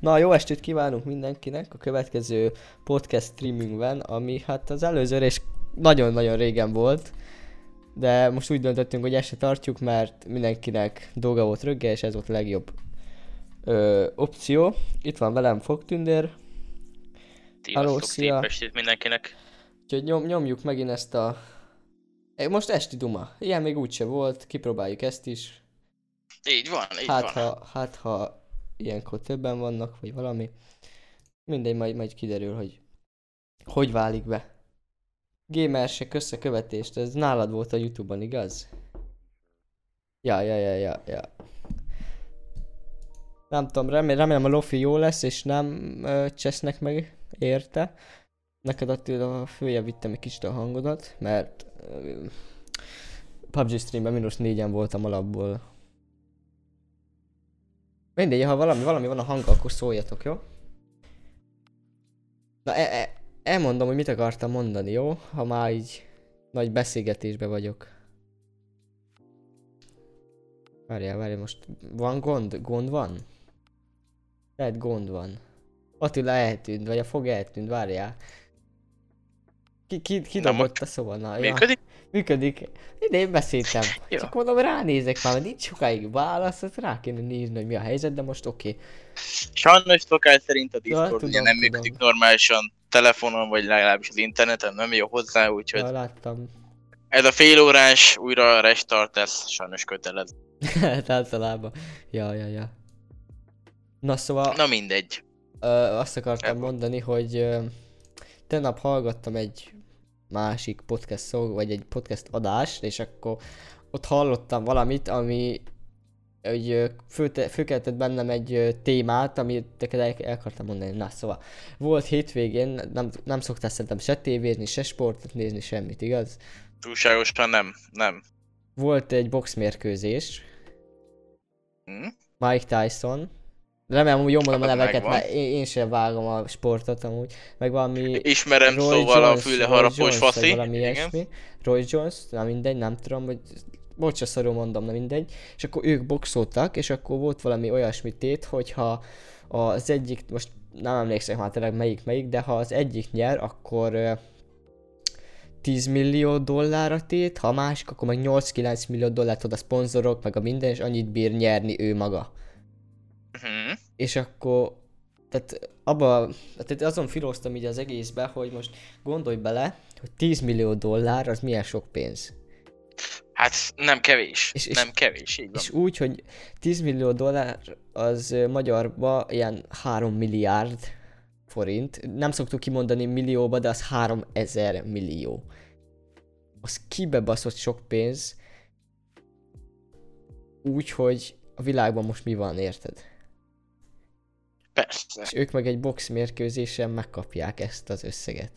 Na, jó estét kívánunk mindenkinek a következő podcast streamingben, ami hát az előző és nagyon-nagyon régen volt, de most úgy döntöttünk, hogy ezt se tartjuk, mert mindenkinek dolga volt rögge, és ez volt a legjobb ö, opció. Itt van velem Fogtündér, Halló, szia. mindenkinek. úgyhogy nyom, nyomjuk megint ezt a... Most esti duma. Ilyen még úgyse volt, kipróbáljuk ezt is. Így van, így Hát van. ha, hát ha ilyenkor többen vannak, vagy valami. Mindegy, majd, majd kiderül, hogy hogy válik be. Gamersek összekövetést, ez nálad volt a Youtube-on, igaz? Ja, ja, ja, ja, ja. Nem tudom, remélem, remélem a Lofi jó lesz, és nem ö, csesznek meg érte. Neked Attila följebb vittem egy kicsit a hangodat, mert ö, PUBG streamben mínusz négyen voltam alapból. Mindegy, ha valami, valami van a hang, akkor szóljatok, jó? Na, e, e, elmondom, hogy mit akartam mondani, jó? Ha már így nagy beszélgetésbe vagyok. Várjál, várjál, most van gond? Gond van? Lehet gond van. Attila eltűnt, vagy a fog eltűnt, várjál. Ki, ki, ki Na, a szóval? Na, ja. Működik? Működik. Ide én beszéltem. Jó. Csak mondom, ránézek már, nincs sokáig válasz, azt rá kéne nézni, hogy mi a helyzet, de most oké. Okay. Sajnos szokás szerint a Discord tudom, ugye nem tudom. működik normálisan telefonon, vagy legalábbis az interneten, nem jó hozzá, úgyhogy Ja, láttam. ez a fél órás újra restart, ez sajnos kötelez. Hát általában. Ja, ja, ja. Na szóval, Na mindegy. ö, azt akartam Ebben. mondani, hogy ö, tegnap hallgattam egy másik podcast szó, vagy egy podcast adást, és akkor ott hallottam valamit, ami hogy főkeltett bennem egy témát, amit neked el, el akartam mondani. Na szóval, volt hétvégén, nem, nem szoktál szerintem se tévézni, se sportot nézni, semmit, igaz? Túlságosan nem, nem. Volt egy boxmérkőzés, Hm? Mike Tyson. Remélem, hogy jól mondom a Hát, neveket, megvan. mert én, én sem vágom a sportot amúgy. Meg valami Ismerem Roy szóval a Jones, füle Roy harapós Jones, vagy faszi. valami Igen. ilyesmi. Roy Jones, nem mindegy, nem tudom, hogy bocs, a szarul mondom, nem mindegy. És akkor ők boxoltak, és akkor volt valami olyasmi tét, hogyha az egyik, most nem emlékszem már tényleg melyik melyik, de ha az egyik nyer, akkor ö, 10 millió dollár a tét, ha a másik, akkor meg 8-9 millió dollárt ad a szponzorok, meg a minden, és annyit bír nyerni ő maga. Mhm. És akkor, tehát abba, tehát azon filóztam így az egészbe, hogy most gondolj bele, hogy 10 millió dollár az milyen sok pénz. Hát nem kevés, És- és- nem kevés, így van. És úgy, hogy 10 millió dollár az magyarba ilyen 3 milliárd forint. Nem szoktuk kimondani millióba, de az 3000 millió. Az kibebaszott sok pénz. Úgy, hogy a világban most mi van, érted? Persze. És ők meg egy box mérkőzésen megkapják ezt az összeget.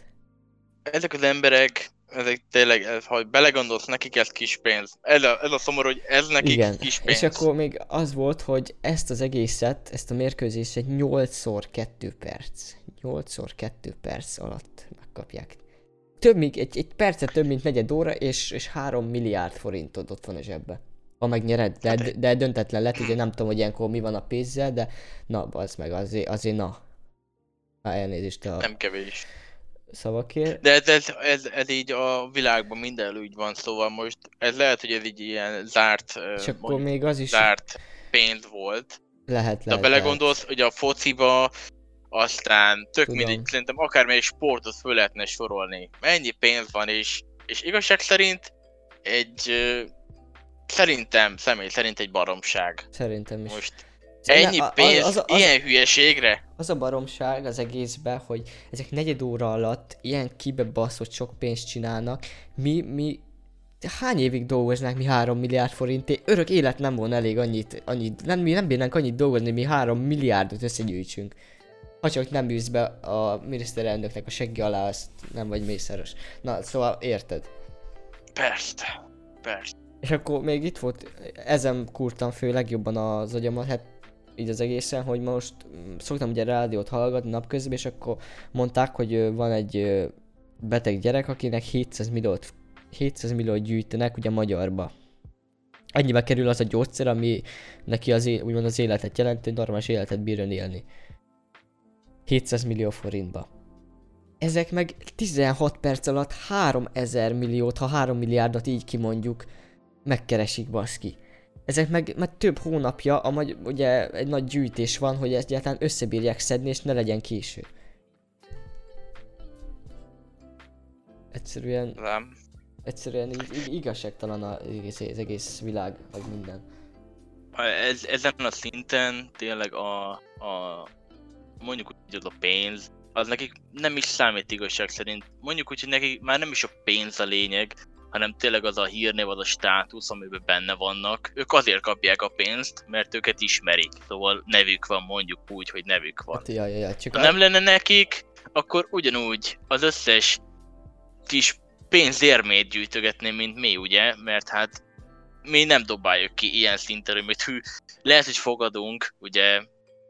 Ezek az emberek, ezek tényleg, ez, ha belegondolsz, nekik ez kis pénz. Ez a, ez a szomorú, hogy ez nekik Igen, kis pénz. és akkor még az volt, hogy ezt az egészet, ezt a mérkőzést egy 8x2 perc, 8x2 perc alatt megkapják. Több még, egy, egy percet több mint negyed óra, és, és 3 milliárd forintod ott van a zsebbe. Ha megnyered, de, Hát de döntetlen lett, ugye nem tudom, hogy ilyenkor mi van a pénzzel, de na, az meg azért, azért na. Na, elnézést a Nem kevés. szavakért. De ez, ez, ez, ez így a világban minden úgy van, szóval most ez lehet, hogy ez így ilyen zárt, És akkor mondjuk, még az is zárt pénz volt. lehet, De ha lehet, belegondolsz, hogy a fociba, aztán tök Tudom. mindegy, szerintem akármelyik sportot föl lehetne sorolni. Mennyi pénz van, és, és igazság szerint egy, szerintem, személy szerint egy baromság. Szerintem is. Most Ne, ennyi a- a- pénz, az az a- ilyen hülyeségre? Az a baromság az egészben, hogy ezek negyed óra alatt ilyen kibebaszott sok pénzt csinálnak. Mi, mi, hány évig dolgoznánk mi 3 milliárd forintért? Örök élet nem volna elég annyit, annyit nem, mi nem bírnánk annyit dolgozni, mi 3 milliárdot összegyűjtsünk. Ha csak nem űzsz be a miniszterelnöknek a seggi alá, azt nem vagy mészáros. Na, szóval érted. Persze, persze. És akkor még itt volt, ezen kurtam fő legjobban az agyamat, hát így az egészen, hogy most mm, szoktam ugye rádiót hallgatni napközben, és akkor mondták, hogy van egy beteg gyerek, akinek 700 milliót, 700 milliót gyűjtenek ugye magyarba. Annyiba kerül az a gyógyszer, ami neki az, é- úgymond az életet jelenti, hogy normális életet bírjon élni. 700 millió forintba. Ezek meg 16 perc alatt 3000 milliót, ha 3 milliárdot így kimondjuk, megkeresik baszki. Ezek meg, meg több hónapja, a magy- ugye egy nagy gyűjtés van, hogy ezt egyáltalán összebírják szedni, és ne legyen késő. Egyszerűen, Nem. egyszerűen így, így igazságtalan az egész, az egész világ, meg minden. Ez, ezen a szinten tényleg a, a mondjuk úgy, az a pénz, az nekik nem is számít igazság szerint. Mondjuk úgy, hogy nekik már nem is a pénz a lényeg, hanem tényleg az a hírnév, az a státusz, amiben benne vannak. Ők azért kapják a pénzt, mert őket ismerik. Szóval nevük van, mondjuk úgy, hogy nevük van. Hát, ja, ja, ja, csak Ha nem lenne nekik, akkor ugyanúgy az összes kis pénzérmét gyűjtögetném, mint mi, ugye? Mert hát mi nem dobáljuk ki ilyen szinten, hogy hű, lehet, hogy fogadunk, ugye,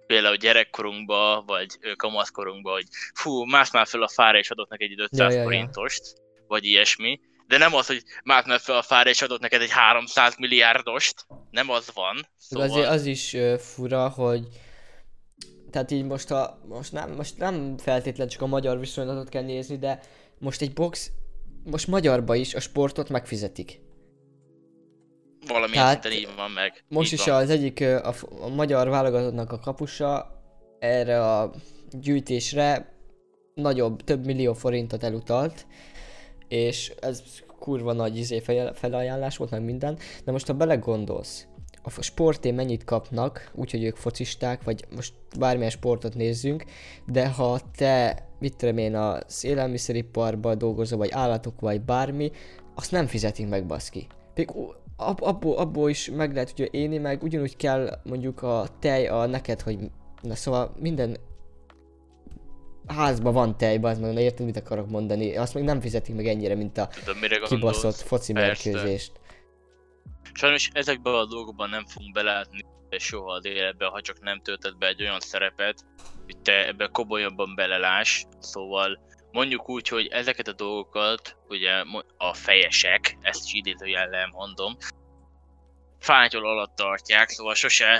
például gyerekkorunkba, vagy kamaszkorunkba, hogy fú, mász már fel a fára és adott neked egy 500 Ja, ja, ja. forintost, vagy ilyesmi. De nem az, hogy már fel a fára és adott neked egy 300 milliárdost. Nem az van. Szóval... Azért az is ö, fura, hogy tehát így most, ha, most, nem, most nem feltétlenül csak a magyar viszonylatot kell nézni, de most egy box, most magyarba is a sportot megfizetik. valamilyen tehát szinten így van meg. Most így is van. az egyik, a, a magyar válogatottnak a kapusa erre a gyűjtésre nagyobb, több millió forintot elutalt, és ez kurva nagy izé fel- felajánlás volt, meg minden, de most ha belegondolsz, a sporté mennyit kapnak, úgyhogy ők focisták, vagy most bármilyen sportot nézzünk, de ha te, mit tudom én, az élelmiszeriparban dolgozol, vagy állatok, vagy bármi, azt nem fizetik meg baszki. Még ab, abból, abból is meg lehet ugye élni, meg ugyanúgy kell mondjuk a tej a neked, hogy na szóval minden házban van tej, az meg, érted, mit akarok mondani, azt még nem fizetik meg ennyire, mint a Tudom, mire kibaszott foci mérkőzést. Sajnos ezekben a dolgokban nem fogunk belátni soha az életbe, ha csak nem töltött be egy olyan szerepet, hogy te ebbe komolyabban belelás. Szóval mondjuk úgy, hogy ezeket a dolgokat, ugye a fejesek, ezt is idézőjellel mondom, fátyol alatt tartják, szóval sose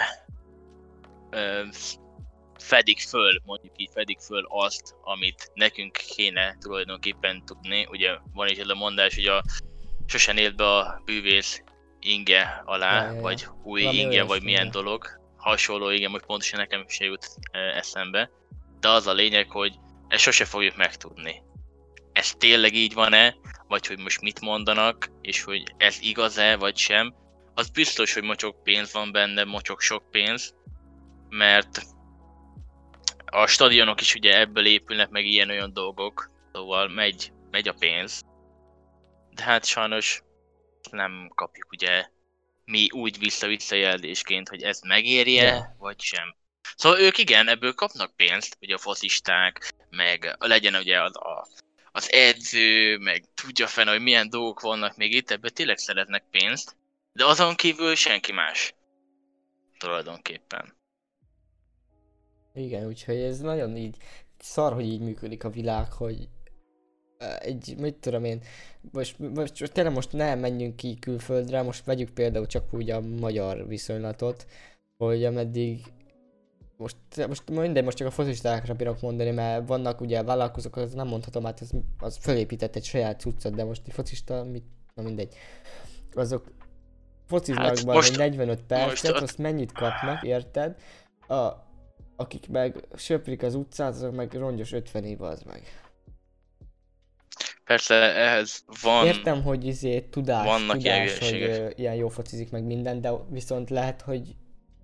ö, fedik föl, mondjuk így fedik föl azt, amit nekünk kéne tulajdonképpen tudni. Ugye van is ez a mondás, hogy a sose élt be a bűvész inge alá, Ja, ja, ja. vagy új inge, vagy milyen ja. dolog. Hasonló, igen, most pontosan nekem se jut eszembe. De az a lényeg, hogy ezt sose fogjuk megtudni. Ez tényleg így van-e, vagy hogy most mit mondanak, és hogy ez igaz-e, vagy sem. Az biztos, hogy mocsok pénz van benne, mocsok sok pénz, mert a stadionok is ugye ebből épülnek meg ilyen-olyan dolgok, szóval megy, megy a pénz. De hát sajnos nem kapjuk ugye mi úgy vissza-visszajelzésként, hogy ez megérje, Ja. vagy sem. Szóval ők igen, ebből kapnak pénzt, ugye a focisták, meg legyen ugye az, a, az edző, meg tudja fenn, hogy milyen dolgok vannak még itt, ebből tényleg szeretnek pénzt, de azon kívül senki más. Tulajdonképpen. Igen, úgyhogy ez nagyon így szar, hogy így működik a világ, hogy egy, mit tudom én, most, most tényleg most ne menjünk ki külföldre, most vegyük például csak úgy a magyar viszonylatot, hogy ameddig most, most mindegy, most csak a focistákra bírok mondani, mert vannak ugye vállalkozók, az nem mondhatom, hát az, az fölépített egy saját cuccot, de most egy focista, mit, na mindegy, azok fociznak Hát most, 45 percet, most- azt mennyit kapnak, érted? A, akik meg söprik az utcát, azok meg rongyos 50 év az meg. Persze ehhez van, Értem, hogy izé tudás, vannak tudás hogy ö, ilyen jó focizik meg minden, de viszont lehet, hogy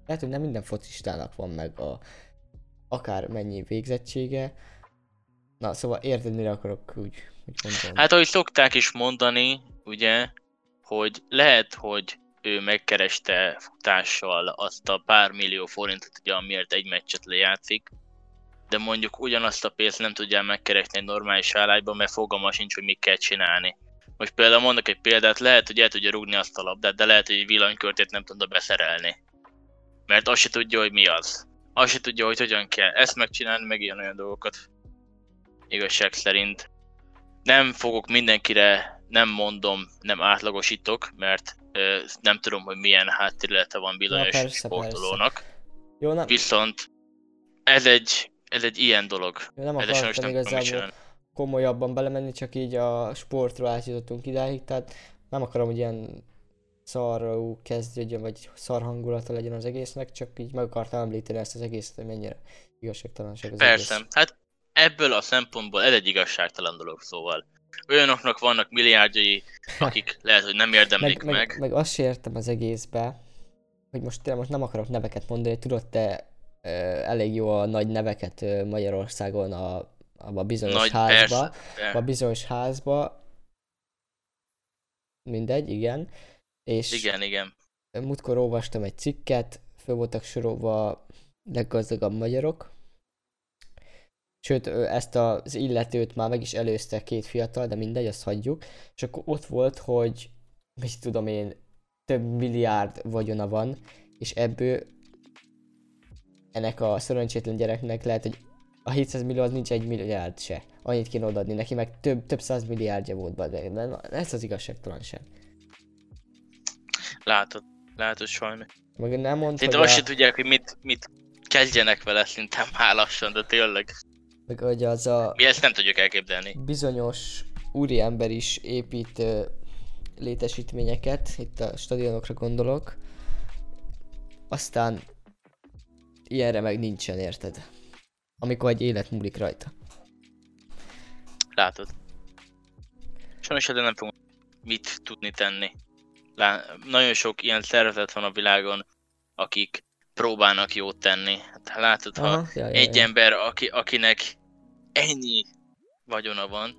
lehet, hogy nem minden focistának van meg a akár mennyi végzettsége. Na, szóval érted, mire akarok úgy, úgy mondani. Hát ahogy szokták is mondani, ugye, hogy lehet, hogy ő megkereste futással azt a pár millió forintot, ugye, amiért egy meccset lejátszik, de mondjuk ugyanazt a pénzt nem tudja megkeresni egy normális állásban, mert fogalma sincs, hogy mit kell csinálni. Most például mondok egy példát, lehet, hogy el tudja rúgni azt a labdát, de lehet, hogy egy villanykörtét nem tudna beszerelni. Mert azt se tudja, hogy mi az. Azt se tudja, hogy hogyan kell ezt megcsinálni, meg ilyen olyan dolgokat. Igazság szerint nem fogok mindenkire, nem mondom, nem átlagosítok, mert nem tudom, hogy milyen háttérlete van bizonyos persze, sportolónak. Jó, na, Viszont ez egy ez egy ilyen dolog. Nem Ezzel sajnos akartam nem igazából komolyabban belemenni, csak így a sportról átjutottunk idáig, tehát nem akarom, hogy ilyen szarú kezdődjön, vagy szar hangulata legyen az egésznek, csak így meg akartam említeni ezt az egészet, hogy mennyire igazságtalanság az Persze, egész. hát ebből a szempontból ez egy igazságtalan dolog, szóval. Olyanoknak vannak milliárdjai, akik lehet, hogy nem érdemlik meg, meg. meg, meg azt sem értem az egészbe, hogy most tényleg most nem akarok neveket mondani, tudod te ö, elég jó a nagy neveket Magyarországon a, a bizonyos Nagy, házba, persze. a bizonyos házba, mindegy, igen, és Igen, igen. múltkor olvastam egy cikket, föl voltak sorolva leggazdagabb magyarok, sőt ezt az illetőt már meg is előzte két fiatal, de mindegy, azt hagyjuk, és akkor ott volt, hogy mit tudom én, több milliárd vagyona van, és ebből ennek a szerencsétlen gyereknek lehet, hogy a 700 millió az nincs egy milliárd se. Annyit kéne odaadni neki, meg több, több száz milliárdja volt be, de de ez az igazságtalanság. Látod, látod sajnos. Meg nem mond, Szinte hogy azt a, tudják, hogy mit, mit kezdjenek vele szinte már lassan, de tényleg. Meg hogy az a Mi ezt nem tudjuk elképzelni. bizonyos úriember is épít ö, létesítményeket, itt a stadionokra gondolok, aztán ilyenre meg nincsen, érted? Amikor egy élet múlik rajta. Látod. Sajnos ezzel nem fogunk mit tudni tenni. Lá- nagyon sok ilyen szervezet van a világon, akik próbálnak jót tenni. Hát látod, ha Aha, ja, ja, egy ja. ember, aki, akinek ennyi vagyona van,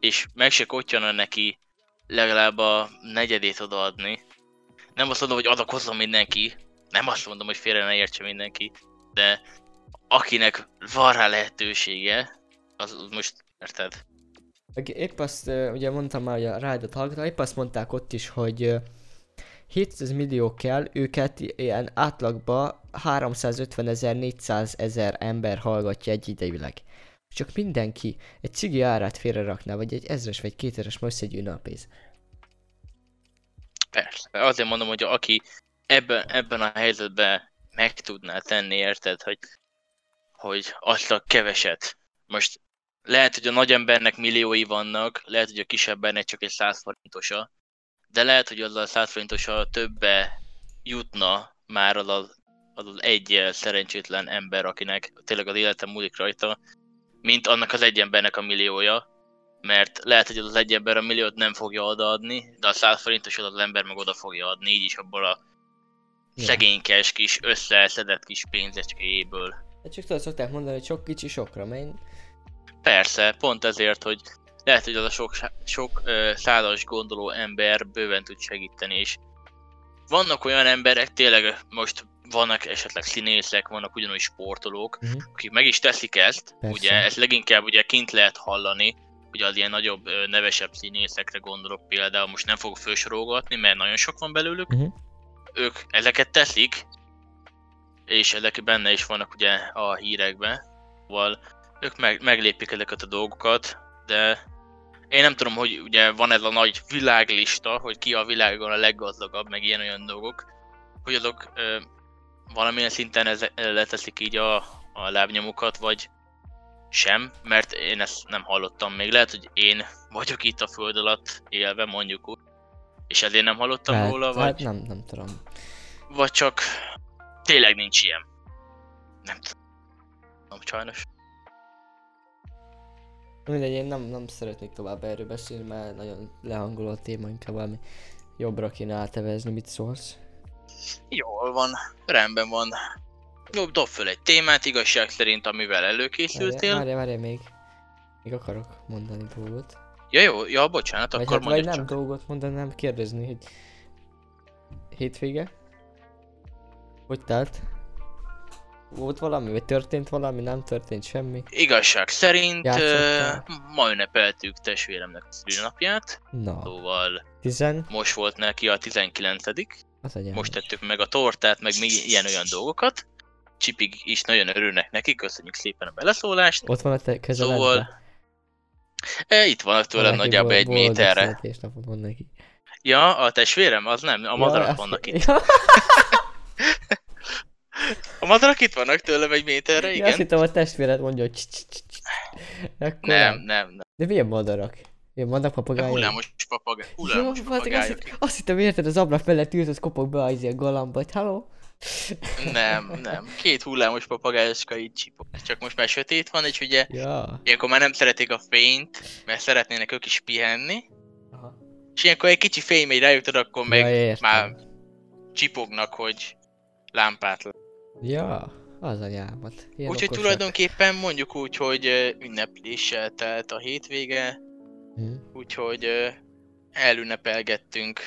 és meg se kotyana neki legalább a negyedét odaadni. Nem azt mondom, hogy adakozzon mindenki, nem azt mondom, hogy félre ne értse mindenki, de akinek van rá lehetősége, az, most érted? Épp azt, ugye mondtam már, hogy a rádiót hallgatom, épp azt mondták ott is, hogy 700 millió kell, őket ilyen átlagba 350 ezer, 400 ezer ember hallgatja egyidejűleg. Csak mindenki egy cigi árát félre rakná, vagy egy ezres vagy kéteres ma összegyűjne a. Persze. Azért mondom, hogy aki ebben, ebben a helyzetben meg tudná tenni, érted, hogy, hogy azt a keveset. Most lehet, hogy a nagy embernek milliói vannak, lehet, hogy a kisebbernek csak egy 100 forintosa, de lehet, hogy az a 100 forintosa többe jutna már az az, az, egy szerencsétlen ember, akinek tényleg az élete múlik rajta, mint annak az egy embernek a milliója, mert lehet, hogy az az egy ember a milliót nem fogja odaadni, de a 100 forintos az ember meg oda fogja adni, így is abból a szegénykes kis összeszedett kis pénzecskéjéből. De csak tudod, szokták mondani, hogy sok kicsi sokra menj. Persze, pont ezért, hogy lehet, hogy az a sok, sok ö, százas gondoló ember bőven tud segíteni, és vannak olyan emberek, tényleg most vannak esetleg színészek, vannak ugyanúgy sportolók, Mhm. akik meg is teszik ezt, Persze. ugye ezt leginkább ugye kint lehet hallani, ugye az ilyen nagyobb, nevesebb színészekre gondolok például, most nem fogok felsorolgatni, mert nagyon sok van belőlük, Mhm. ők ezeket teszik, és ezek benne is vannak ugye a hírekben, szóval ők meg, meglépik ezeket a dolgokat, de én nem tudom, hogy ugye van ez a nagy világlista, hogy ki a világon a leggazdagabb, meg ilyen olyan dolgok, hogy azok ö, valamilyen szinten eze, leteszik így a, a lábnyomukat, vagy sem, mert én ezt nem hallottam még. Lehet, hogy én vagyok itt a föld alatt élve, mondjuk úgy, és ezért nem hallottam Hát, róla, hát vagy, nem, nem tudom. vagy csak tényleg nincs ilyen. Nem tudom. Nem, sajnos. Mindegy, én nem, nem szeretnék tovább erről beszélni, mert nagyon lehangoló a téma, inkább valami jobbra kéne átevezni, mit szólsz. Jól van, rendben van. Jó, dob föl egy témát, igazság szerint, amivel előkészültél. várjál, várjál még. Még akarok mondani dolgot. Ja jó, ja, bocsánat, Vagy, akkor hát, vagy mondjuk nem csak. dolgot mondani, nem kérdezni, hogy hétvége? Hogy telt? Volt valami, vagy történt valami, nem történt semmi? Igazság szerint uh, Játszottál? ma ünnepeltük testvéremnek a szülinapját, Na, szóval tizen, most volt neki a 19 az most tettük meg a tortát, meg még ilyen-olyan dolgokat. Csipig is nagyon örülnek neki, köszönjük szépen a beleszólást. Ott van a te közeledben. Szóval e, itt vannak tőlem nagyjából egy méterre. mond neki. Ja, a testvérem? Az nem, a madarak Ja, vannak itt. Ja. A madarak itt vannak tőlem egy méterre, Ja, azt igen. hittem a testvéred mondja, hogy cs- cs- cs-. Akkor Nem, nem, nem. De milyen madarak? Ilyen De papagájok? hullámos papagáj. Hullámos Jó, hát azt, papagájok. azt hittem érted, az ablak mellett ült, az kopog be az ilyen galamba, hogy hello? Nem, nem. Két hullámos papagájoska így csipog. Csak most már sötét van, és ugye Ja. ilyenkor már nem szeretik a fényt, mert szeretnének ők is pihenni. Aha. És ilyenkor egy kicsi fény megy rájuk, akkor meg ja, értem. már csipognak, hogy lámpát lát. Ja, az anyámat. Ilyen Úgyhogy tulajdonképpen mondjuk úgy, hogy ünnepléssel telt a hétvége, Hm. úgyhogy elünnepelgettünk,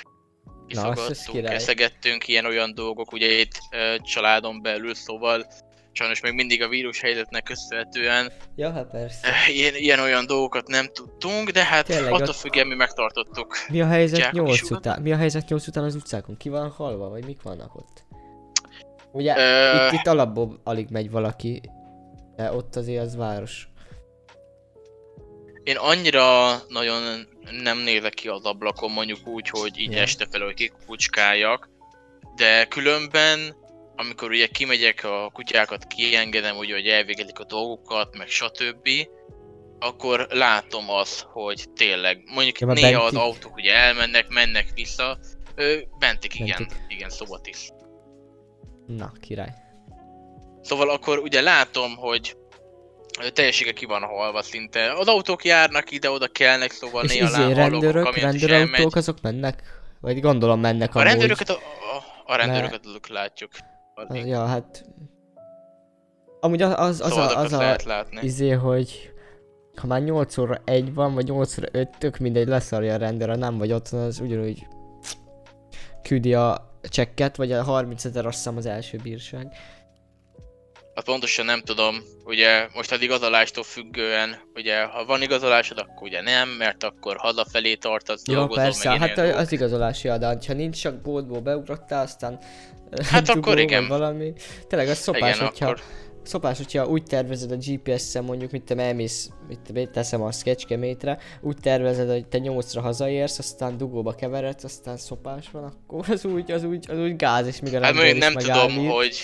király. eszegettünk ilyen-olyan dolgok, ugye itt családon belül, szóval sajnos még mindig a vírus helyzetnek köszönhetően Ja, hát persze. ö, ilyen, ilyen-olyan dolgokat nem tudtunk, de hát Tényleg, attól ott- függően mi megtartottuk. Mi a helyzet Gyákos 8 sugat? után? Mi a helyzet 8 után az utcákon? Ki van halva, vagy mik vannak ott? Ugye, Ö, itt, itt alapból alig megy valaki, de ott azért az város. Én annyira nagyon nem nézek ki az ablakon, mondjuk úgy, hogy így Ja. este felől kikucskáljak, de különben, amikor ugye kimegyek a kutyákat, kiengedem, ugye, hogy elvégezik a dolgokat, meg stb., akkor látom azt, hogy tényleg, mondjuk Ja, néha az bentik? autók ugye elmennek, mennek vissza, ö, bentik, igen, Bentik. igen, szobatiszt. Na, király. Szóval akkor ugye látom, hogy ö, teljessége ki van halva szinte. Az autók járnak ide-oda kelnek, szóval És néha izé, a rendőrök, is rendőrautók azok mennek? Vagy gondolom mennek A amúgy. rendőröket, a, a, a rendőröket azok látjuk. Alig. Ja, hát... Amúgy az, az, az, Szóval a, azokat az a lehet látni. izé, hogy ha már 8 óra 1 van, vagy 8 óra 5, tök mindegy, leszarja a rendőr, ha nem vagy otthon, az ugyanúgy küldi a csekket, vagy a 30 ezer azt hiszem az első bírság. Hát pontosan nem tudom, ugye most az igazolástól függően, ugye ha van igazolásod, akkor ugye nem, mert akkor hazafelé tartasz, Jó, dolgozol, persze, meg hát ilyen az igazolási adat, ha nincs csak boltból beugrottál, aztán Hát akkor igen. valami. Tényleg az szopás, Igen, hogyha, akkor szopás, hogyha úgy tervezed a GPS-en mondjuk, mit te elmész, mit te teszem a Skecskemétre, úgy tervezed, hogy te 8-ra hazaérsz, aztán dugóba keveredsz, aztán szopás van, akkor az úgy, az úgy, az úgy gáz, és még a Hát is nem megáll tudom, hogy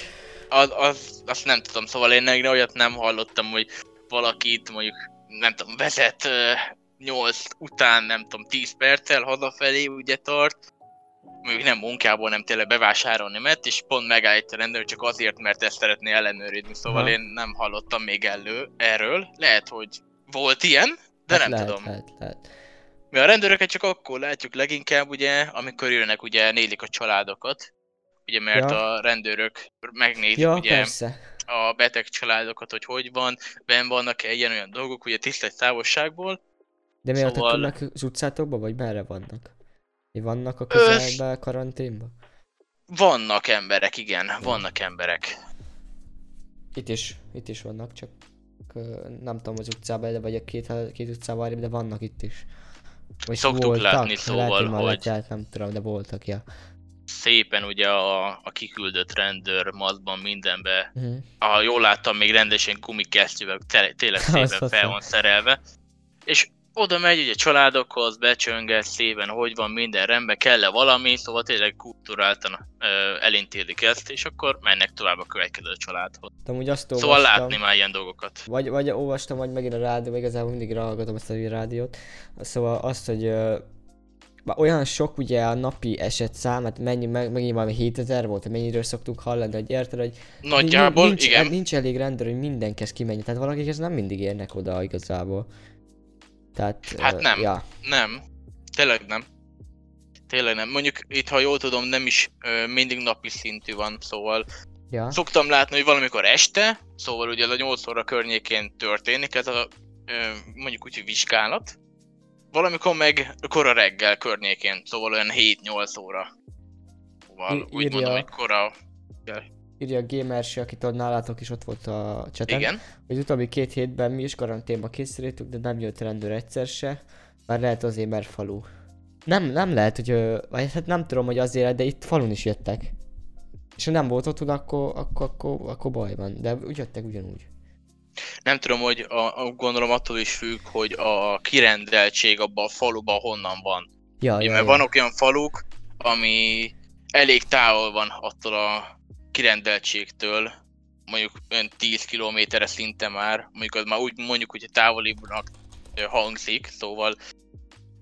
az, az, azt nem tudom, szóval én még olyat nem hallottam, hogy valakit mondjuk, nem tudom, vezet ö, 8 után, nem tudom, 10 perccel hazafelé ugye tart, mondjuk nem munkából, nem tényleg bevásárolni mert és pont megállít a rendőr csak azért, mert ezt szeretné ellenőrizni, szóval Aha. én nem hallottam még elő erről, lehet, hogy volt ilyen, de Hát nem lehet, tudom. Lehet, lehet. Mi a rendőröket csak akkor látjuk leginkább, ugye, amikor jönnek, ugye nélik a családokat, ugye mert Ja. a rendőrök megnézik Ja, ugye persze. a beteg családokat, hogy hogy van, ben vannak-e ilyen-olyan dolgok, ugye tisztelt távolságból. De miért szóval... tudnak az utcátokba, vagy merre vannak? Vannak a közelben, karanténban? Vannak emberek, igen, vannak emberek. Itt is, itt is vannak, csak nem tudom az utcában, vagy a két, két utcában de vannak itt is. Vagy Szoktuk látni, szóval, lehet, hogy... hogy- lehet, nem tudom, de voltak, ja. Szépen ugye a, a kiküldött rendőr mazban mindenbe, Uh-huh. ha jól láttam, még rendesen gumikesztyűvel tényleg szépen fel van szerelve. És oda megy ugye családokhoz, becsönget szépen, hogy van minden rendben, kell-e valami, szóval tényleg kulturáltan ö, ezt, és akkor mennek tovább a következő családhoz. Amúgy azt Szóval olvastam, látni már ilyen dolgokat. vagy, vagy olvastam, vagy megint a rádió, igazából mindig hallgatom ezt a rádiót. Szóval azt, hogy ö, olyan sok ugye a napi esetszám, hát mennyi, meg, megint valami 7000 volt, mennyiről szoktunk hallani, hogy érted, hogy Nagyjából, nincs, igen. nincs elég rendőr, hogy mindenkihez kimenjen. Tehát valakik nem mindig érnek oda igazából. Tehát, Hát nem. Ja, Nem. Tényleg nem. Tényleg nem. Mondjuk itt, ha jól tudom, nem is ö, mindig napi szintű van, szóval ja. szoktam látni, hogy valamikor este, szóval ugye a 8 óra környékén történik, ez a ö, mondjuk úgy, hogy vizsgálat. Valamikor meg kora reggel környékén, szóval olyan 7-8 óra. Szóval I- úgy mondom, hogy kora... Írja a Gamersi, akit ott nálatok is ott volt a cseten. Igen. hogy az utóbbi két hétben mi is karanténba készültük, de nem jött rendőr egyszer se. Már lehet azért, mert falu. Nem, nem lehet, hogy, vagy hát nem tudom, hogy azért, de itt falun is jöttek. És ha nem volt otthon, akkor, akkor, akkor, akkor baj van, de úgy jöttek ugyanúgy. Nem tudom, hogy a, a, gondolom attól is függ, hogy a kirendeltség abban a faluban honnan van. Ja, Ugye, ja, mert ja. vannak olyan faluk, ami elég távol van attól a kirendeltségtől mondjuk olyan 10 kilométerre szinte már, mondjuk az már úgy mondjuk, hogy távolibbnak hangzik, szóval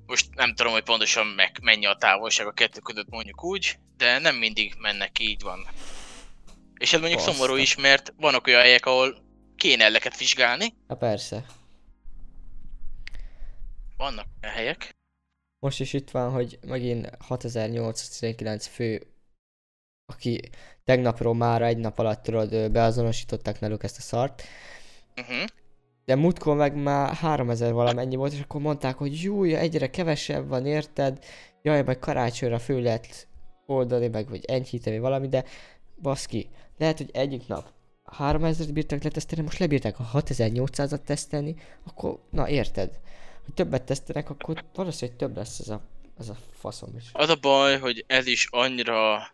most nem tudom, hogy pontosan meg, mennyi a távolság a kettő között mondjuk úgy, de nem mindig mennek így van. És ez mondjuk Baszta. szomorú is, mert vannak olyan helyek, ahol kéne elleket vizsgálni, Hát persze. vannak olyan helyek, Most is itt van, hogy megint 6819 fő, aki tegnapról már egy nap alatt tudod, beazonosították náluk ezt a szart, uh-huh. de múltkor meg már 3000 valamennyi volt, és akkor mondták, hogy júj, egyre kevesebb van, érted? Jaj, meg karácsonyra fő lehet oldani, meg vagy enyhíteni valami, de baszki, lehet, hogy egyik nap 3000-et bírtak letesztelni, most lebírták a 6800-at tesztelni, akkor, na érted? Hogy többet tesztelnek, akkor valószínűleg több lesz ez a, ez a faszom is. Az a baj, hogy ez is annyira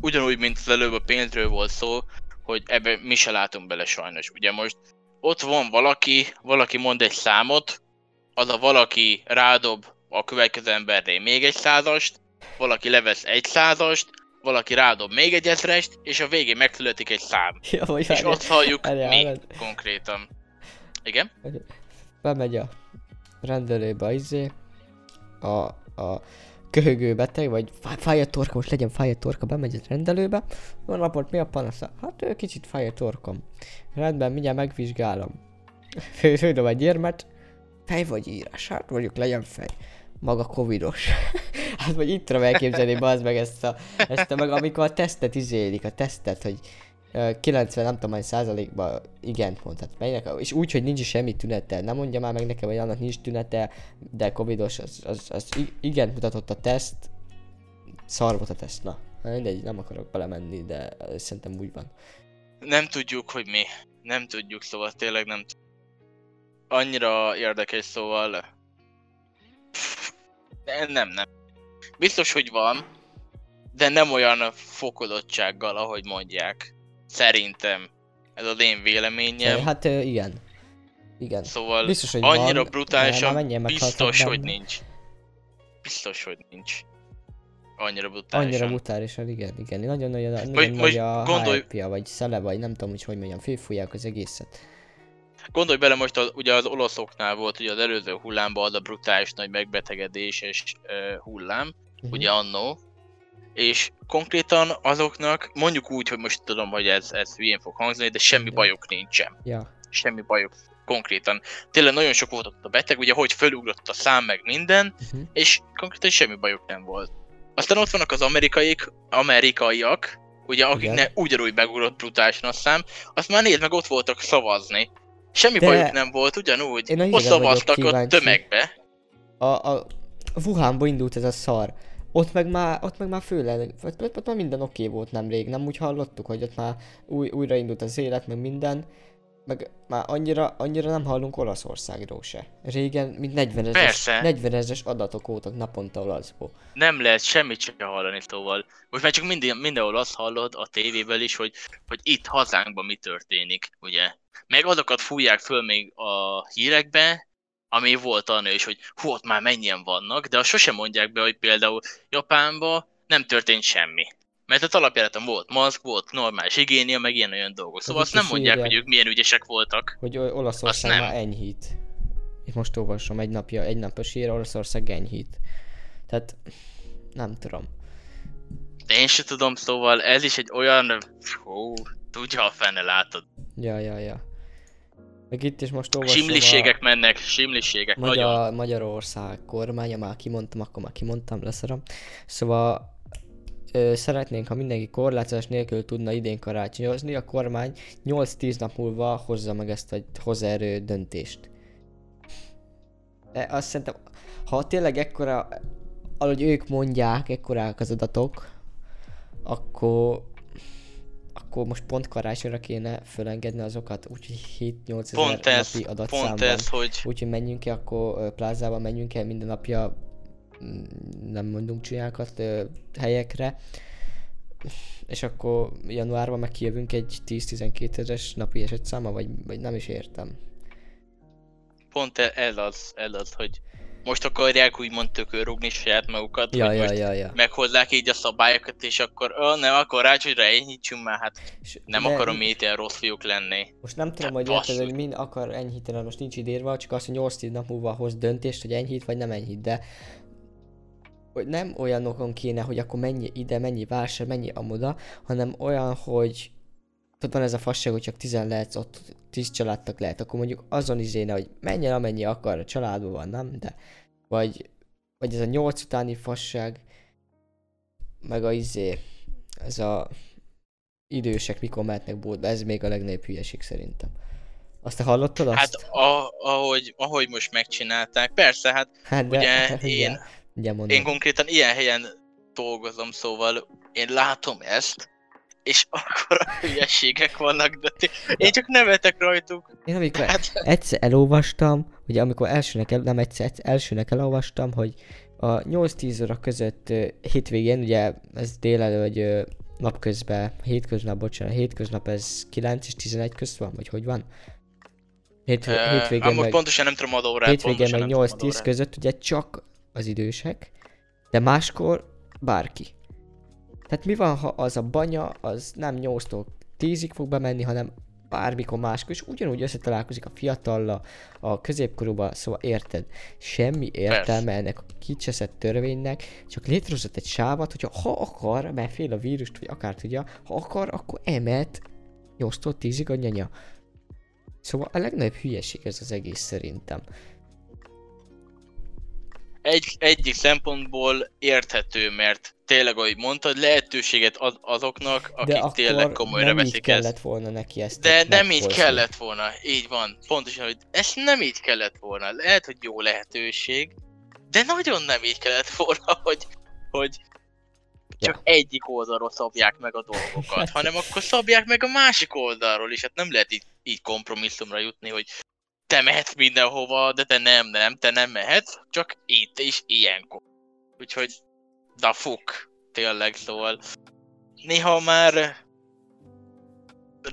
ugyanúgy, mint az előbb a pénzről volt szó, hogy ebbe mi se látunk bele sajnos. Ugye most ott van valaki, valaki mond egy számot, az a valaki rádob a következő emberré még egy százast, valaki levesz egy százast, valaki rádob még egy ezrest, és a végén megszületik egy szám. Ja, vagy És ott halljuk várjál, mi konkrétan. Igen? bemegy a rendelőbe izé, a, a köhögő beteg, vagy fáj, a torka, most legyen fáj a torka, bemegy a rendelőbe, van napot, mi a panasza? Hát ő kicsit fáj a torkom. Rendben, mindjárt megvizsgálom. Fő, fődöm egy érmet, fej vagy írás, hát mondjuk legyen fej. Maga covidos. hát vagy itt tudom elképzelni, bazd meg ezt a, ezt a, meg amikor a tesztet izélik, a tesztet, hogy 90 nem tudom hány százalékban igent mondhat melynek, és úgy, hogy nincs semmi tünete. Nem mondja már meg nekem, hogy annak nincs tünete, de covidos, az, az, az igent mutatott a teszt, szar volt a teszt, na. Mindegy, nem akarok belemenni, de szerintem úgy van. Nem tudjuk, hogy mi. Nem tudjuk, szóval tényleg nem tudjuk. Annyira érdekes, szóval... De nem, nem. Biztos, hogy van, de nem olyan fokozottsággal, ahogy mondják. Szerintem. Ez az én véleményem. Hát igen. Igen. Szóval Biztos, hogy annyira van, brutálisan biztos, hogy nincs. Biztos, hogy nincs. Annyira brutálisan. Annyira brutálisan, igen, igen. Nagyon-nagyon nagyon Vagy- nagy vagy a gondolj- hype vagy szele, vagy nem tudom, hogy hogy mondjam, főfújják az egészet. Gondolj bele most, az, ugye az olaszoknál volt ugye az előző hullámban az a brutális nagy megbetegedéses uh, hullám, Mhm. ugye annó, és konkrétan azoknak, mondjuk úgy, hogy most tudom, hogy ez, ez hülyén fog hangzani, de semmi bajuk nincsen. Ja, Semmi bajuk konkrétan. Tényleg nagyon sok volt ott a beteg, ugye hogy fölugrott a szám meg minden, uh-huh. és konkrétan semmi bajuk nem volt. Aztán ott vannak az amerikaiak, amerikaiak, ugye akiknek ugyanúgy megugrott brutálisan a szám, azt már nézd meg, ott voltak szavazni. Semmi De- bajuk nem volt, ugyanúgy. Én a Ott szavaztak ott kíváncsi. tömegbe. a, a Wuhanba indult ez a szar. Ott meg már, ott meg már főleg, ott, ott, ott már minden oké volt nemrég, nem úgy hallottuk, hogy ott már új, újraindult az élet, meg minden. Meg már annyira, annyira nem hallunk Olaszországról se. Régen, mint 40 ezres, Persze. 40 ezres adatok voltak naponta olaszból. Nem lehet semmit sem hallani, szóval. Most már csak minden, mindenhol azt hallod a tévéből is, hogy, hogy itt hazánkban mi történik, ugye. Meg azokat fújják föl még a hírekbe, ami volt annál is, hogy hú, ott már mennyien vannak, de azt sosem mondják be, hogy például Japánban nem történt semmi. Mert ott alapjáraton volt maszk, volt normális higiénia, meg ilyen olyan dolgok. Szóval azt nem mondják, írják. hogy ők milyen ügyesek voltak. Hogy Olaszország már enyhít. Itt most olvasom egy napja, egy napos ír, Olaszország enyhít. Tehát, nem tudom. Én se tudom, szóval ez is egy olyan... Hú, tudja a fene, látod. Ja, ja, ja. Meg itt is most olvasom Simliségek mennek, simliségek, a nagyon. Magyar, Magyarország kormánya, már kimondtam, akkor már kimondtam, leszarom. Szóval ö, szeretnénk, ha mindenki korlátozás nélkül tudna idén karácsonyozni, a kormány 8-10 nap múlva hozza meg ezt a hozzáerő döntést. De azt szerintem, ha tényleg ekkora, ahogy ők mondják, ekkorák az adatok, akkor akkor most pont karácsonyra kéne fölengedni azokat, úgyhogy 7-8 ezer Pont ez, napi adatszám pont ez, hogy Úgyhogy menjünk ki, akkor plázába menjünk el minden napja, mm, nem mondunk csinákat ö, helyekre, és akkor januárban meg kijövünk egy 10-12 ezeres napi esetszáma, vagy, vagy nem is értem. pont e- ez az, ez az, hogy most akarják úgymond tökörrugni saját magukat, Ja, hogy ja, most ja, ja. meghozzák így a szabályokat, és akkor, ó, nem, akkor rácsonyra enyhítsünk már, hát És nem de akarom itt ilyen rossz fiúk lenni. Most nem tudom, Hát hogy érted, hogy min akar enyhíteni, most nincs idérve, csak az, hogy 8 nap múlva hoz döntést, hogy enyhít vagy nem enyhít, de hogy nem olyanokon kéne, hogy akkor mennyi ide, mennyi vásár, mennyi amoda, hanem olyan, hogy tudod, van ez a fasság, hogy csak 10 lehetsz ott, 10 családtak lehet, akkor mondjuk azon izéne, hogy menjen amennyi akar, a családban van, nem? De, vagy, vagy ez a 8 utáni fasság, meg a izé, ez a idősek mikor mehetnek boltba, ez még a legnagyobb hülyeség szerintem. Azt te hallottad azt? Hát a, ahogy, ahogy most megcsinálták, persze, hát hát ugye én, ugye, ugye én konkrétan ilyen helyen dolgozom, szóval én látom ezt, és akkor a hülyeségek vannak, de ti- én csak nevetek rajtuk. Én amikor Hát, egyszer elolvastam, ugye amikor elsőnek, el, nem egyszer, elsőnek elolvastam, hogy a 8-10 óra között hétvégén, ugye ez délelő, vagy napközben, hétköznap, bocsánat, hétköznap ez 9 és 11 közt van, vagy hogy van? Hét, uh, hétvégén meg, pontosan nem tudom adórát, hétvégén meg nem tudom 8-10 adórát. között ugye csak az idősek, de máskor bárki. Tehát mi van, ha az a banya, az nem 8-tól 10-ig fog bemenni, hanem bármikor máskor, és ugyanúgy összetalálkozik a fiatalla, a középkorúba, szóval érted? Semmi értelme ennek a kicseszett törvénynek, csak létrehozott egy sávat, hogyha ha akar, mert fél a vírust, vagy akár tudja, ha akar, akkor emet 8-tól 10-ig a nyanya. Szóval a legnagyobb hülyeség ez az egész szerintem. Egy, egyik szempontból érthető, mert tényleg, ahogy mondtad, lehetőséget ad azoknak, akik De tényleg komolyra nem így veszik ezt. kellett volna neki ezt De nem így meghozni. kellett volna, így van. Pontosan, hogy ez nem így kellett volna. Lehet, hogy jó lehetőség, de nagyon nem így kellett volna, hogy, hogy csak egyik oldalról szabják meg a dolgokat, hanem akkor szabják meg a másik oldalról is. Hát nem lehet így, így kompromisszumra jutni, hogy te mehetsz mindenhova, de te nem, nem, te nem mehetsz, csak itt és ilyenkor. Úgyhogy, da fuk, tényleg, szóval néha már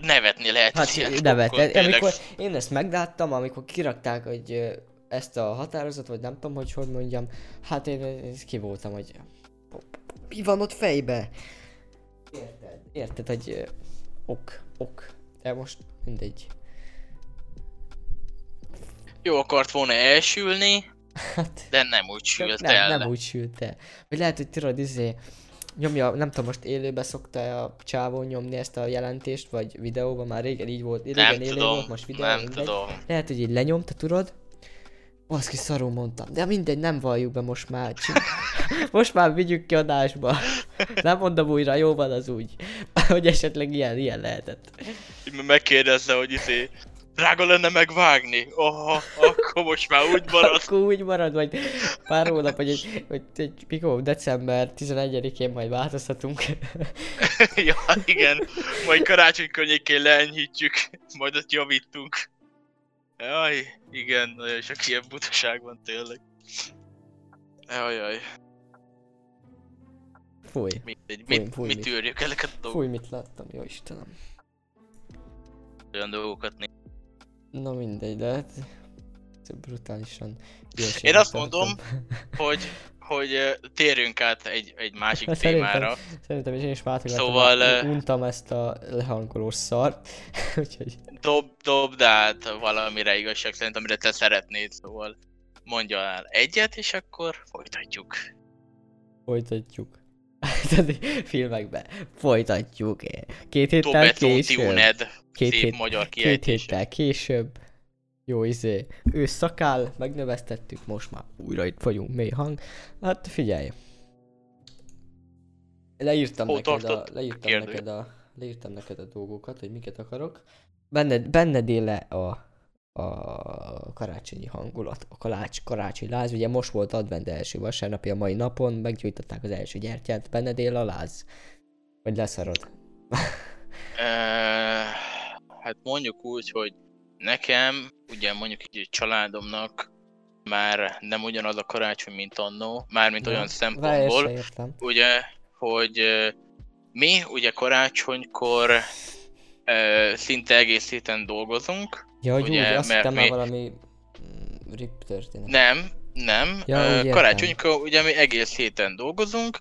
nevetni lehet. Hát az ilyen nevet. dolgokon, tényleg. Amikor én ezt megláttam, amikor kirakták, hogy ezt a határozatot, vagy nem tudom, hogy hogy mondjam, hát én, én ki voltam, hogy mi van ott fejbe? Érted? Érted, hogy ok, ok. De most mindegy. Jó akart volna elsülni, Hát, de nem úgy sült nem, el. nem úgy sült el. Vagy lehet, hogy tudod, izé, nyomja, nem tudom, most élőbe szokta a csávó nyomni ezt a jelentést, vagy videóban, már régen így volt, régen nem élő tudom, volt, most videó, nem mindegy. tudom. Lehet, hogy így lenyomta, tudod? Baszki szarul mondtam. De mindegy, nem valljuk be most már. Most már vigyük ki adásba. Nem mondom újra, jó van az úgy. hogy esetleg ilyen, ilyen lehetett. Megkérdezze, hogy izé, drága lenne megvágni. Aha, akkor most már úgy marad. Akkor úgy marad, vagy pár hónap, hogy, egy, hogy egy, mikor december 11-én majd változtatunk. ja, igen. Majd karácsony környékén leenyhítjük, majd ott javítunk. Jaj, igen, nagyon sok ilyen butaság van tényleg. Jajjaj, Fúj. mindegy, Fúj, mit, fúj, mit mit. tűrjük ezeket a dolgokat, Fúj, mit láttam, jó Istenem. olyan dolgokat néz. Na mindegy, de hát... ez Brutálisan. Én azt mondom, hogy, hogy térjünk át egy, egy másik Szerintem- témára. Szerintem is én is. Szóval, untam ezt a lehangolós szart. Úgyhogy Dob, dobd át valamire igazság szerint, amire te szeretnéd, szóval mondja el egyet, és akkor folytatjuk. folytatjuk. Filmekbe. Folytatjuk. Két héttel később. Tuned, Két, szép hét, magyar két héttel később. Jó izé. Ő szakál, megnövesztettük, most már újra itt vagyunk, mély hang. Hát figyelj. Leírtam Hol neked a, leírtam Kérdő. neked a, leírtam neked a dolgokat, hogy miket akarok. Benned, benned él le a, a karácsonyi hangulat, a kalács, karácsonyi láz. Ugye most volt advent első vasárnapi a mai napon, meggyújtották az első gyertyát, benned él a láz. Vagy leszarod. Hát mondjuk úgy, hogy nekem, ugye mondjuk így egy családomnak már nem ugyanaz a karácsony, mint annó, mármint olyan szempontból, ugye, hogy mi ugye karácsonykor ö, szinte egész héten dolgozunk, Ja, hogy Ugye, úgy, azt mert hittem már mi- valami rip történet. nem, Nem, Ja, értem. karácsonykor ugye mi egész héten dolgozunk,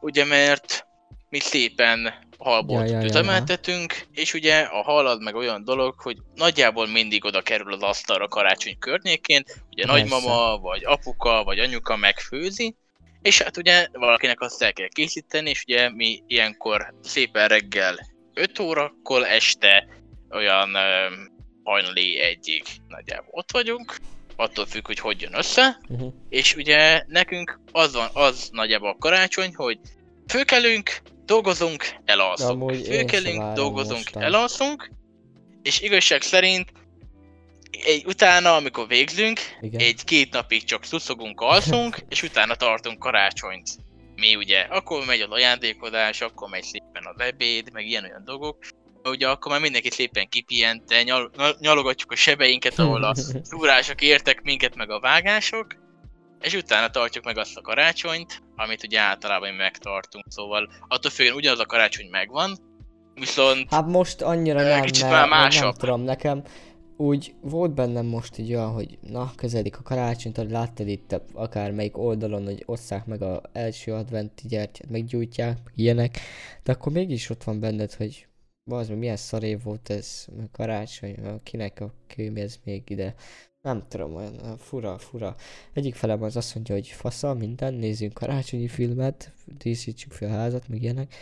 ugye mert mi szépen halból Ja, ja, ja, ja. üzemeltetünk, és ugye a halad meg olyan dolog, hogy nagyjából mindig oda kerül az asztalra karácsony környékén, ugye Persze. nagymama, vagy apuka, vagy anyuka megfőzi, és hát ugye valakinek azt el kell készíteni, és ugye mi ilyenkor szépen reggel 5 órakor, este olyan hajnali egyig nagyjából ott vagyunk, attól függ, hogy hogy jön össze, Uh-huh. és ugye nekünk az van, az nagyjából a karácsony, hogy főkelünk, dolgozunk, elalszunk. Amúgy Főkelünk, dolgozunk, mostan. elalszunk, és igazság szerint egy, utána, amikor végzünk, egy-két napig csak szuszogunk, alszunk, és utána tartunk karácsonyt. Mi ugye, akkor megy az ajándékozás, akkor megy szépen az ebéd, meg ilyen-olyan dolgok. Ugye akkor már mindenki szépen kipihente, nyal, nyal- nyalogatjuk a sebeinket, ahol a szúrások értek minket, meg a vágások, és utána tartjuk meg azt a karácsonyt, amit ugye általában megtartunk, szóval attól függően ugyanaz a karácsony megvan, viszont Hát most annyira nem, kicsit mert, már mert nem másabb. tudom, nekem úgy volt bennem most így olyan, hogy na, közeledik a karácsony, tudod, láttad itt a- akármelyik oldalon, hogy osszák meg a első adventi gyertyát, meggyújtják, meg ilyenek, de akkor mégis ott van benned, hogy az milyen szarév volt ez, meg karácsony, kinek a kőm ez még ide. Nem tudom, olyan fura, fura. Egyik felem az azt mondja, hogy fasza, minden, nézzünk karácsonyi filmet, díszítsük fel a házat, meg ilyenek.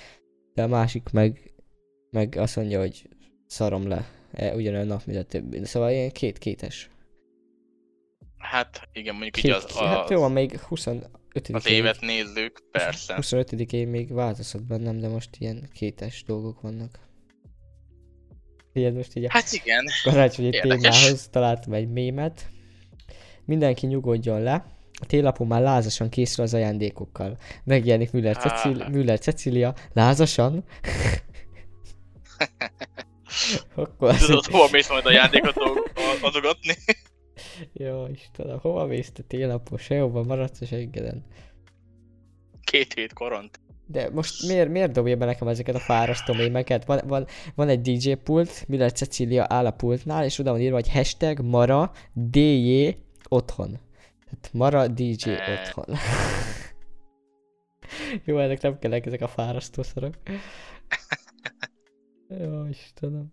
De a másik meg, meg azt mondja, hogy szarom le. E, ugyanolyan nap, mint a többi. Szóval ilyen két-kétes. hát igen, mondjuk Két, így az, hát az, jó, van még 25 az évet nézzük, persze. 25 én még változott bennem, de most ilyen kétes dolgok vannak. Ilyen most így a Hát igen, karácsonyi Érdekes. témához találtam egy mémet. Mindenki nyugodjon le. A télapó már lázasan készül az ajándékokkal. Megjelenik Müller. Cecil, Müller Cecilia. Lázasan? Akkor azt tudod, hova mész majd a játékot dolg- adogatni? Jó, Istenem, hova mész te télapó? Sehova maradsz a seggeden. Két hét koront. De most miért, miért dobja be nekem ezeket a fárasztó mémeket? Van, van, van egy DJ pult, Miller Cecilia áll a pultnál, és oda van írva, hogy hashtag Mara DJ otthon. Tehát Mara DJ otthon. Jó, ennek nem kellek ezek a fárasztó szarok. Jó, Istenem.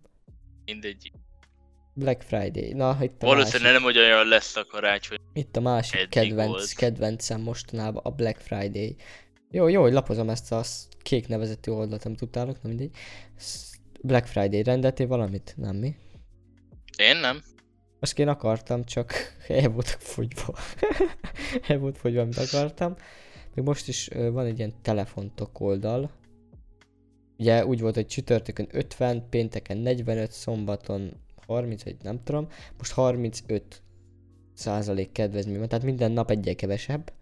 Mindegy. Black Friday. Na, itt a Valószínűleg másik, nem hogy olyan lesz a karácsony. itt a másik kedvenc, volt. kedvencem mostanában a Black Friday. Jó, jó, hogy lapozom ezt a kék nevezetű oldalt, amit utálok, na mindegy. Black Friday rendeltél valamit? Nem mi? Én nem. Azt én akartam, csak el voltak fogyva. el volt fogyva, amit akartam. Még most is van egy ilyen telefontok oldal. Ugye úgy volt, hogy csütörtökön 50, pénteken 45, szombaton 30, vagy nem tudom. Most 35 százalék kedvezmény van, tehát minden nap egyel kevesebb.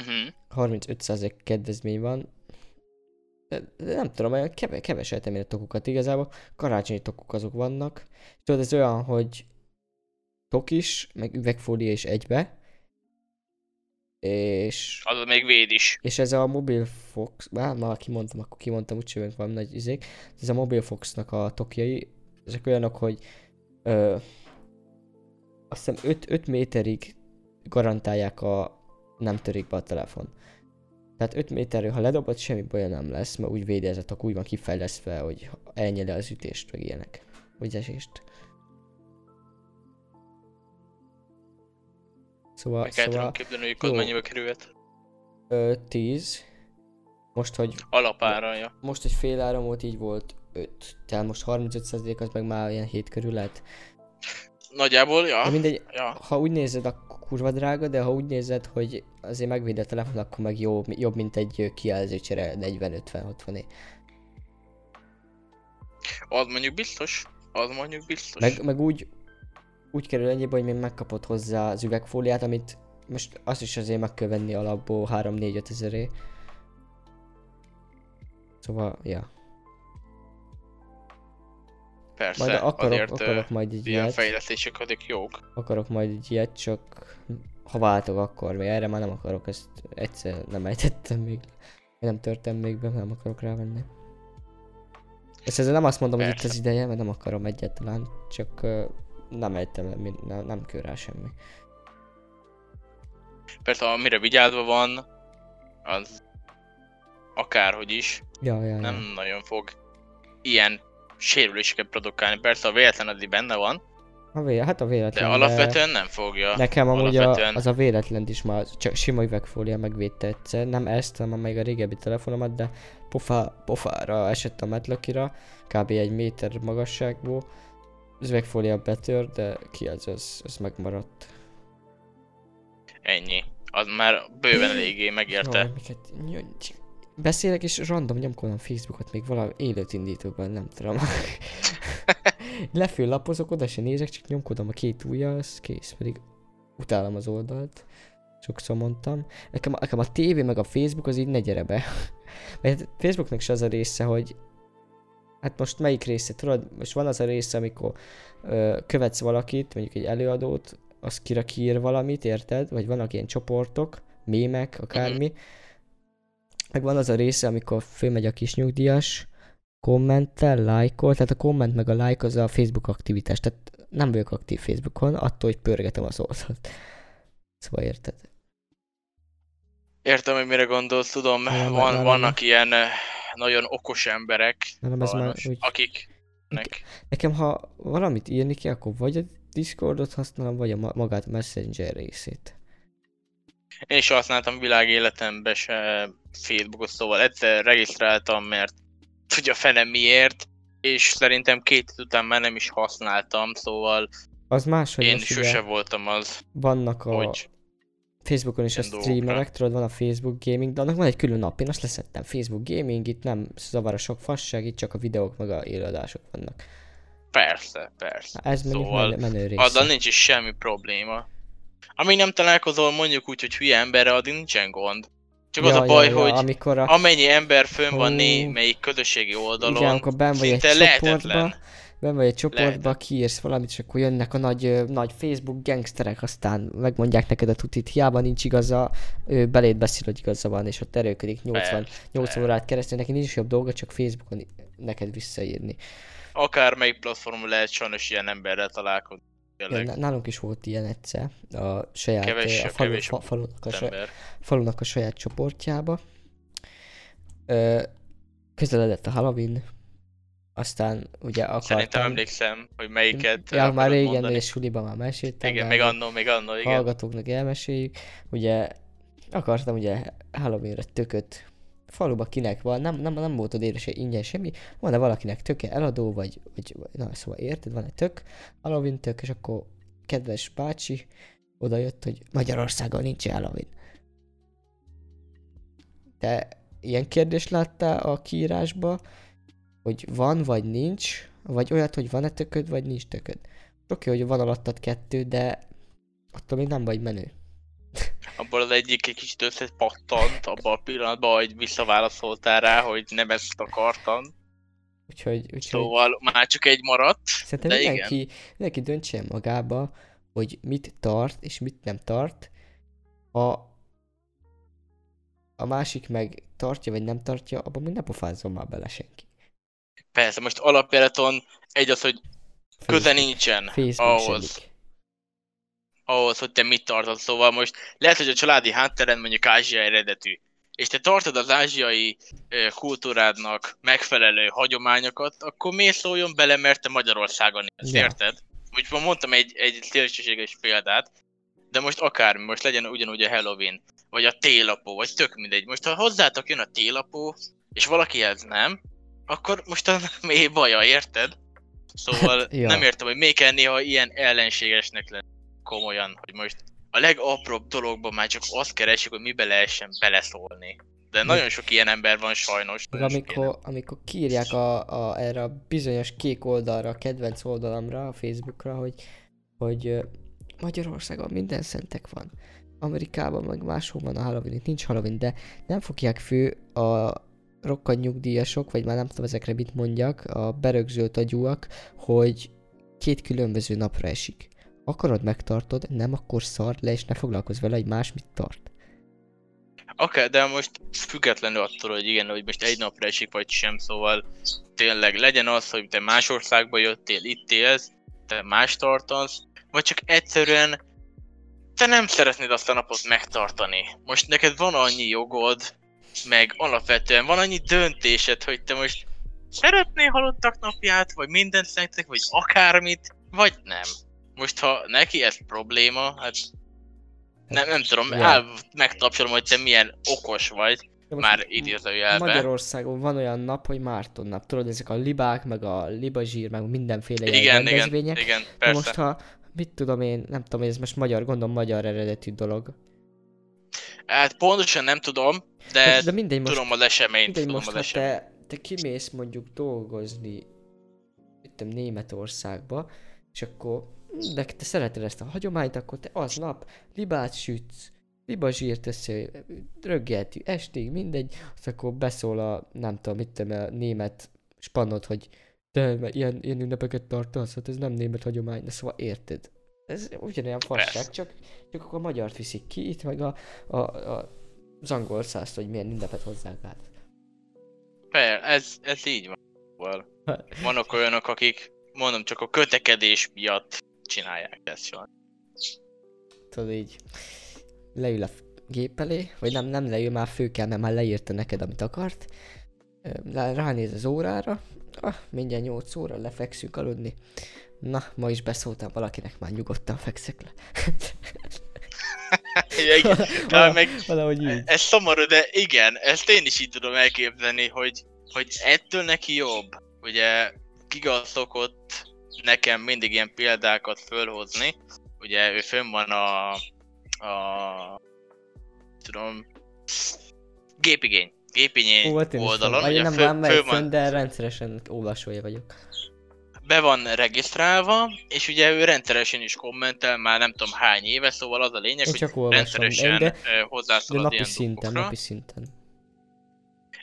Uh-huh. 35% kedvezmény van. De, de nem tudom, olyan keve, keveseltem én a tokokat igazából. Karácsonyi tokok azok vannak. Tudod, ez olyan, hogy tok is, meg üvegfólia is egybe. És, Az még véd is. és ez a Mobilfox, már, már kimondtam, akkor kimondtam, úgyse jövünk valami nagy izék. Ez a Mobilfoxnak a tokjai, ezek olyanok, hogy ö, azt hiszem 5, 5 méterig garantálják a nem törik be a telefon. Tehát 5 méterről, ha ledobod, semmi baj nem lesz, mert úgy védi ez a tok, úgy van kifejlesztve, hogy elnyeli az ütést, meg ilyenek. Vagy esést. Szóval, Meg el tudom szóval képzelni, hogy az mennyibe kerülhet. ö, 10. Most, hogy Alapáraja. most egy fél áram volt, így volt 5. Tehát most 35% az meg már ilyen 7 körül lehet. Nagyjából, ja. De mindegy, ja. ha úgy nézed, akkor kurva drága, de ha úgy nézed, hogy azért megvéd a telefon, akkor meg jó, jobb, mint egy kijelzőcsere 40-50-60 é. Az mondjuk biztos. Az mondjuk biztos. Meg, meg úgy, úgy kerül ennyibe, hogy még megkapod hozzá az üvegfóliát, amit most azt is azért meg kell venni alapból 3-4-5 ezeré. Szóval, ja. Persze, Majd akarok, azért akarok majd egy ilyen ilyet. fejlesztések azok jók. akarok majd egy ilyet, csak ha váltok akkor, vagy erre már nem akarok, ezt egyszer nem ejtettem még, nem törtem még be, nem akarok rávenni. Ezt ezzel nem azt mondom, hogy itt Persze. az ideje, mert nem akarom egyáltalán, csak uh, nem ejtem, nem, nem kell rá semmi. Persze, amire vigyázva van, az akárhogy is, Ja, ja, nem ja. nagyon fog ilyen sérüléseket produkálni. Persze a véletlen addig benne van, A vé- hát a de véletlen, alapvetően nem fogja. Nekem amúgy a, alapvetően- az a véletlen is már csak sima üvegfólia megvédte egyszer. Nem ezt, hanem még a régebbi telefonomat, de pofá, pofára esett a metlökira, kb. egy méter magasságból. Az üvegfólia betör, de ki az, az, az megmaradt. Ennyi. Az már bőven eléggé megérte. Jaj, miket... Beszélek és random nyomkodom Facebookot, még valami élőt indítóban, nem tudom. Lefőlapozok, oda se nézek, csak nyomkodom a két ujjal, az kész, pedig utálom az oldalt. Sokszor mondtam. Nekem, nekem a tévé meg a Facebook az így ne gyere be. Mert Facebooknak is az a része, hogy Hát most melyik része, tudod, most van az a része, amikor ö, követsz valakit, mondjuk egy előadót, az kira kiír valamit, érted? Vagy vannak ilyen csoportok, mémek, akármi. Meg van az a része, amikor fölmegy a kis nyugdíjas, kommentel, lájkol, tehát a komment meg a like az a Facebook aktivitás, tehát nem vagyok aktív Facebookon, attól, hogy pörgetem az oldalt. Szóval érted? Értem, hogy mire gondolsz, tudom, Nem, van, nem, vannak ilyen eh, nagyon okos emberek, Nem, ez már úgy... akiknek Nekem, ha valamit írni kell, akkor vagy a Discordot használom, vagy a ma- magát Messenger részét. Én is használtam világéletemben se Facebookot, szóval egyszer regisztráltam, mert tudja fene miért, és szerintem két hét után már nem is használtam, szóval Az más, hogy én sose voltam az, vannak a hogy Facebookon is a streamerek, tudod, van a Facebook Gaming, de annak van egy külön nap, én azt leszettem. Facebook Gaming, itt nem zavar a sok fasság, itt csak a videók meg a élőadások vannak. persze, persze. Na, ez Szóval menő, menő része. Azzal nincs is semmi probléma. Amíg nem találkozol mondjuk úgy, hogy hülye emberre, addig nincsen gond. Csak az a baj, hogy amikor a, amennyi ember fönn van némelyik közösségi oldalon, igen, amikor ben vagy egy csoportba, ben vagy egy csoportba, Lehetetlen. kiírsz valamit, és akkor jönnek a nagy, nagy Facebook gangsterek, aztán megmondják neked a tutit, hiába nincs igaza, ő beléd beszél, hogy igaza van, és ott erőködik 80, Persze. 80 órát keresztül, neki nincs jobb dolga, csak Facebookon neked visszaírni. Akármelyik platformon lehet sajnos ilyen emberrel találkozni. Tényleg, nálunk is volt ilyen egyszer, a saját, Kevés- a falu, kevés fa, falunak, a saját, falunak a saját csoportjába. Ö, közeledett a Halloween, aztán ugye akartam... Szerintem emlékszem, hogy melyiket Ja, már régen, mondani. és suliban már meséltem. Igen, még annó, még annó, igen. Hallgatóknak elmeséljük. Ugye akartam ugye Halloweenre tököt faluba kinek van, nem, nem, nem volt oda érde se ingyen semmi, van-e valakinek töke eladó, vagy, vagy, na szóval érted, van egy tök, Halloween tök, és akkor kedves bácsi oda jött, hogy Magyarországon nincs Halloween. Te ilyen kérdést láttál a kiírásba, hogy van vagy nincs, vagy olyat, hogy van-e tököd, vagy nincs tököd. Oké, hogy van alattad kettő, de attól még nem vagy menő. Abból az egyik egy kicsit összepattant abban a pillanatban, hogy visszaválaszoltál rá, hogy nem ezt akartam. Úgyhogy, úgyhogy Szóval már csak egy maradt. szerintem de igen. mindenki, mindenki döntse magába, hogy mit tart és mit nem tart. A, a másik meg tartja vagy nem tartja, abban még ne pofázzon már bele senki. Persze, most alapjáraton egy az, hogy köze nincsen Facebook ahhoz, sedik. Ahhoz, hogy te mit tartod. Szóval most lehet, hogy a családi háttered mondjuk ázsiai eredetű, és te tartod az ázsiai kultúrádnak megfelelő hagyományokat, akkor miért szóljon bele, mert te Magyarországon élsz, Ja. érted? Úgy mondtam egy, egy szélsőséges példát, de most akármi, most legyen ugyanúgy a Halloween, vagy a télapó, vagy tök mindegy. Most ha hozzátok jön a télapó, és valakihez nem, akkor most annak mi baja, érted? Szóval Ja. nem értem, hogy még kell néha ilyen ellenségesnek lenni komolyan, hogy most a legapróbb dologban már csak azt keresik, hogy mibe lehessen beleszólni. De nagyon sok ilyen ember van sajnos. Meg amikor, amikor kiírják a, a, erre a bizonyos kék oldalra, a kedvenc oldalamra, a Facebookra, hogy, hogy Magyarországon minden szentek van. Amerikában meg máshol van a Halloween, itt nincs Halloween, de nem fogják fő a rokkant nyugdíjasok, vagy már nem tudom ezekre mit mondjak, a berögzült agyúak, hogy két különböző napra esik. Akarod, megtartod, nem, akkor szar le, és ne foglalkozz vele, hogy más mit tart. Oké, okay, de most függetlenül attól, hogy igen, hogy most egy napra esik vagy sem, szóval tényleg legyen az, hogy te más országba jöttél, itt élsz, te más tartasz, vagy csak egyszerűen te nem szeretnéd azt a napot megtartani. Most neked van annyi jogod, meg alapvetően van annyi döntésed, hogy te most szeretnél halottak napját, vagy mindent szeretnék, vagy akármit, vagy nem. Most ha neki ez probléma, hát nem, nem tudom, Ja. áll, megtapsolom, hogy te milyen okos vagy, már idézőjelben. Magyarországon van olyan nap, hogy Márton nap. Tudod, ezek a libák, meg a libazsír, meg mindenféle ilyen Igen, igen, rendezvények. igen, De persze. most ha, mit tudom én, nem tudom, ez most magyar, gondolom magyar eredetű dolog. Hát pontosan nem tudom, De, de, de mindegy, most, tudom az eseményt, mindegy, tudom most az ha eseményt. te, te kimész mondjuk dolgozni, tudom, Németországba, és akkor, de te szereted ezt a hagyományt, akkor te aznap libát sütsz, libazsírt össze, röggeltű estig, mindegy, azt akkor beszól a, nem tudom, mit tudom, a német spannot, hogy te ilyen, ilyen ünnepeket tartasz, hát ez nem német hagyomány, de szóval érted. Ez ugyanolyan fasság, csak, csak akkor a magyart viszik ki, itt meg a, a, a az angol százt, hogy milyen ünnepet hozzák át. Per, ez, ez így van. Vannak olyanok, akik mondom csak a kötekedés miatt csinálják ezt sajnos. Tudod így, leül a gép elé, vagy nem, nem leül, már fő kell, mert már leírta neked, amit akart. Ránéz az órára, ah, mindjárt 8 óra, lefekszünk aludni. Na, ma is beszóltam valakinek, már nyugodtan fekszek le. Igen, de meg Valahogy így. ez szomorú, de igen, ezt én is így tudom elképzelni, hogy, hogy ettől neki jobb. Ugye Giga szokott nekem mindig ilyen példákat fölhozni. Ugye ő fönn van a, a tudom, gépigény. Gépigény Ó, hát oldalon, ugye nem föl fönn, van, de rendszeresen olvasója vagyok. be van regisztrálva, és ugye ő rendszeresen is kommentel, már nem tudom hány éve, szóval az a lényeg, Én hogy rendszeresen de, de, de napi ilyen szinten, dolgokra. napi szinten.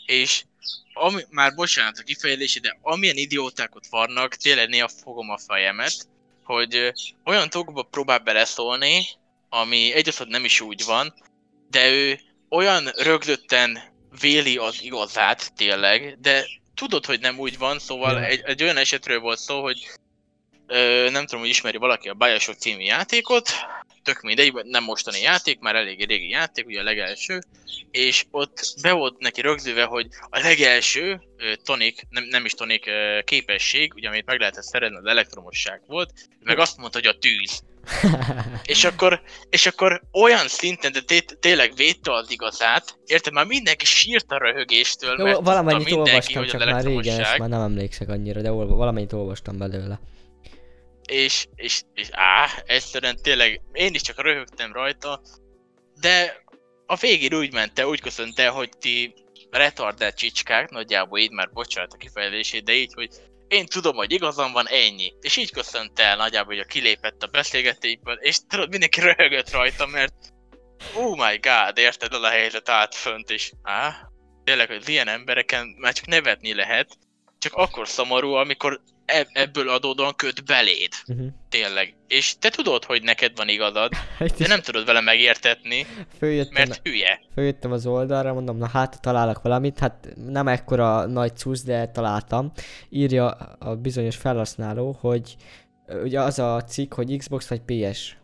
és ami, már bocsánat a kifejezési, de amilyen idióták ott vannak, tényleg néha fogom a fejemet, hogy olyan dolgokba próbál beleszólni, ami egyrészt nem is úgy van, de ő olyan rögzötten véli az igazát tényleg, de tudod, hogy nem úgy van, szóval egy, egy olyan esetről volt szó, hogy ö, nem tudom, hogy ismeri valaki a Bioshock című játékot, tök mindegy, nem mostani játék, már elég régi játék, ugye a legelső, és ott be volt neki rögzülve, hogy a legelső tonik, nem, nem is tonik képesség, ugye amit meg lehetett szerezni, az elektromosság volt, meg azt mondta, hogy a tűz. És akkor, és akkor olyan szinten, de té- tényleg védte az igazát, érted? Már mindenki sírt a röhögéstől, Jó, mert valamennyit mindenki, olvastam, hogy csak az már régen, ezt már nem emlékszek annyira, de olva, valamennyit olvastam belőle. És, és, és á, egyszerűen tényleg én is csak röhögtem rajta, de a végén úgy ment el, úgy köszönte, hogy ti retardált csicskák, nagyjából így már bocsánat a kifejezését, de így, hogy én tudom, hogy igazam van, ennyi. És így köszönt el nagyjából, hogy a kilépett a beszélgetésből, és tudod, mindenki röhögött rajta, mert oh my god, érted, az a helyzet állt fönt, és á, tényleg, hogy ilyen embereken már csak nevetni lehet, csak akkor szomorú, amikor ebből adódóan köt beléd. Uh-huh. Tényleg. És te tudod, hogy neked van igazad, de nem tudod vele megértetni, Följöttem, mert hülye. följöttem az oldalra, mondom, na hát találok valamit, hát nem ekkora nagy cusz, de találtam. Írja a bizonyos felhasználó, hogy ugye az a cikk, hogy Xbox vagy PS.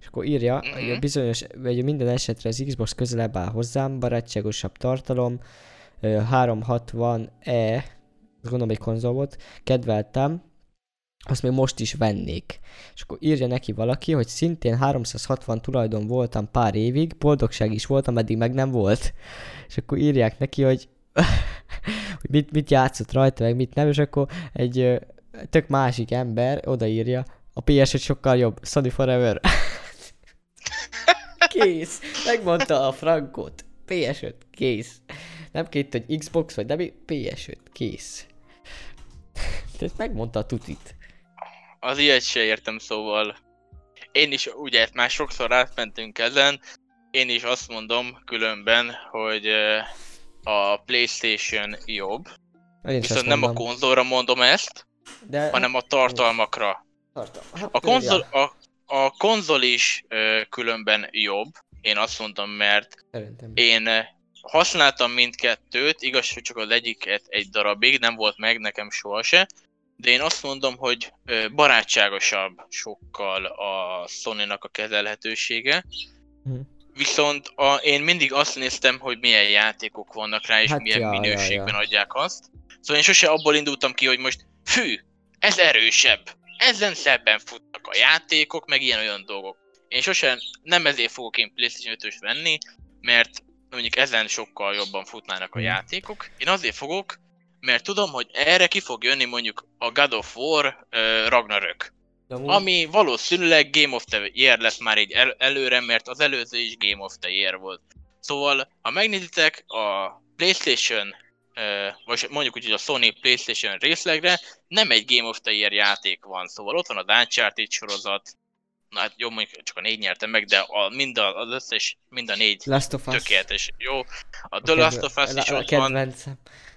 És akkor írja, Mhm. hogy bizonyos, vagy minden esetre az Xbox közelebb áll hozzám, barátságosabb tartalom, ö, 360e, azt gondolom egy konzol volt, kedveltem, azt még most is vennék. És akkor írja neki valaki, hogy szintén 360 tulajdon voltam pár évig, boldogság is voltam, eddig meg nem volt. És akkor írják neki, hogy, hogy mit, mit játszott rajta, meg mit nem, és akkor egy tök másik ember odaírja, a ps sokkal jobb, Sony Forever. kész, megmondta a frankot. PS5, kész. Nem két, hogy Xbox vagy nem, PS5, kész. Tehát megmondta a tutit. Az ilyet se értem, szóval én is ugye már sokszor átmentünk ezen, én is azt mondom különben, hogy ö, a Playstation jobb, Én is viszont nem a mondom. konzolra mondom ezt, de hanem a tartalmakra. tartom. Hát, A konzol, a, a konzol is ö, különben jobb, én azt mondom, mert szerintem. én ö, használtam mindkettőt, igaz, hogy csak az egyiket egy darabig, nem volt meg nekem soha se, de én azt mondom, hogy barátságosabb sokkal a Sony-nak a kezelhetősége. Mhm. Viszont a, én mindig azt néztem, hogy milyen játékok vannak rá, és Hát milyen ja, ja, minőségben ja. adják azt. Szóval én sose abból indultam ki, hogy most fű, ez erősebb, ezen szebben futnak a játékok, meg ilyen-olyan dolgok. Én sosem, nem ezért fogok én PlayStation 5-ös venni, mert mondjuk ezen sokkal jobban futnának a Mhm. játékok. Én azért fogok, mert tudom, hogy erre ki fog jönni mondjuk a God of War uh, Ragnarök. Amúgy- Ami valószínűleg Game of the Year lesz már így el- előre, mert az előző is Game of the Year volt. Szóval, ha megnézitek a PlayStation, uh, vagy mondjuk úgy, hogy a Sony PlayStation részlegre, nem egy Game of the Year játék van, szóval ott van az Uncharted sorozat, na hát jó, mondjuk csak a négy nyerte meg, de a, mind a, az összes, mind a négy Last of Us. tökéletes, jó. A A The Last kedve- of Us is a- a ott van,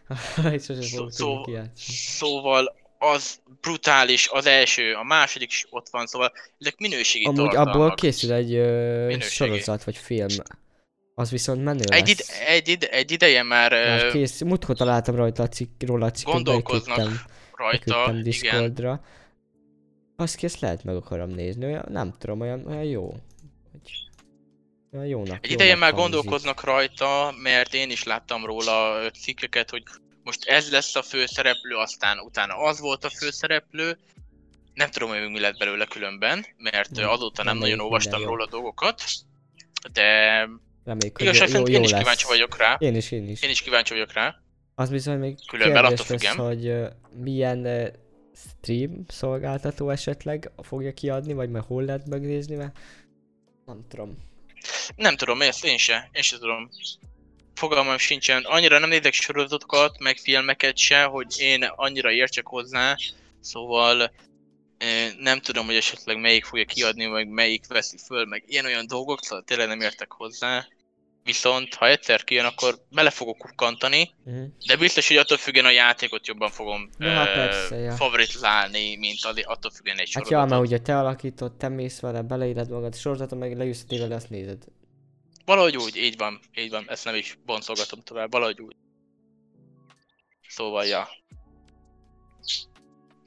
Sose Szó- szó- kijátszani. szóval az brutális, az első, a második is ott van, szóval ezek minőségi Amúgy tartalmak. abból készül egy ö, sorozat vagy film. Az viszont menő lesz. Egy, ide, egy, ide, egy ideje már Már kész. Múltkor találtam rajta a cikk, róla a cikket, Gondolkoznak beküldtem, rajta, beküldtem igen. Discordra. Azt kész lehet meg akarom nézni, olyan, nem tudom, olyan, olyan jó. Olyan jónak, Egy ideje már gondolkoznak rajta, mert én is láttam róla cikkeket, hogy most ez lesz a főszereplő, aztán utána az volt a főszereplő. Nem tudom, hogy mi lett belőle különben, mert Nem, azóta nem reméljük, nagyon olvastam jó. róla dolgokat. De Reméljük, igazság jó, szerint jó, én jó is lesz. kíváncsi vagyok rá. Én is, én is. Én is kíváncsi vagyok rá. Az bizony még Különben kérdés attól lesz, függem. hogy ö, milyen ö, stream szolgáltató esetleg fogja kiadni, vagy majd hol lehet megnézni, mert nem tudom. Nem tudom, ezt én se, én se tudom. Fogalmam sincsen. Annyira nem nézek sorozatokat, meg filmeket se, hogy én annyira értsek hozzá. Szóval eh, nem tudom, hogy esetleg melyik fogja kiadni, meg melyik veszi föl, meg ilyen-olyan dolgok, szóval tényleg nem értek hozzá. Viszont ha egyszer kijön, akkor bele fogok kukkantani, Uh-huh. de biztos, hogy attól függően a játékot jobban fogom Ja, hát eh, persze, ja. mint attól függően egy Hát sorozatot. ja, mert ugye te alakítod, te mész vele, beleírod magad a sorozaton, meg leülsz tévére, azt nézed. Valahogy úgy, így van, így van, ezt nem is boncolgatom tovább, valahogy úgy. Szóval, ja.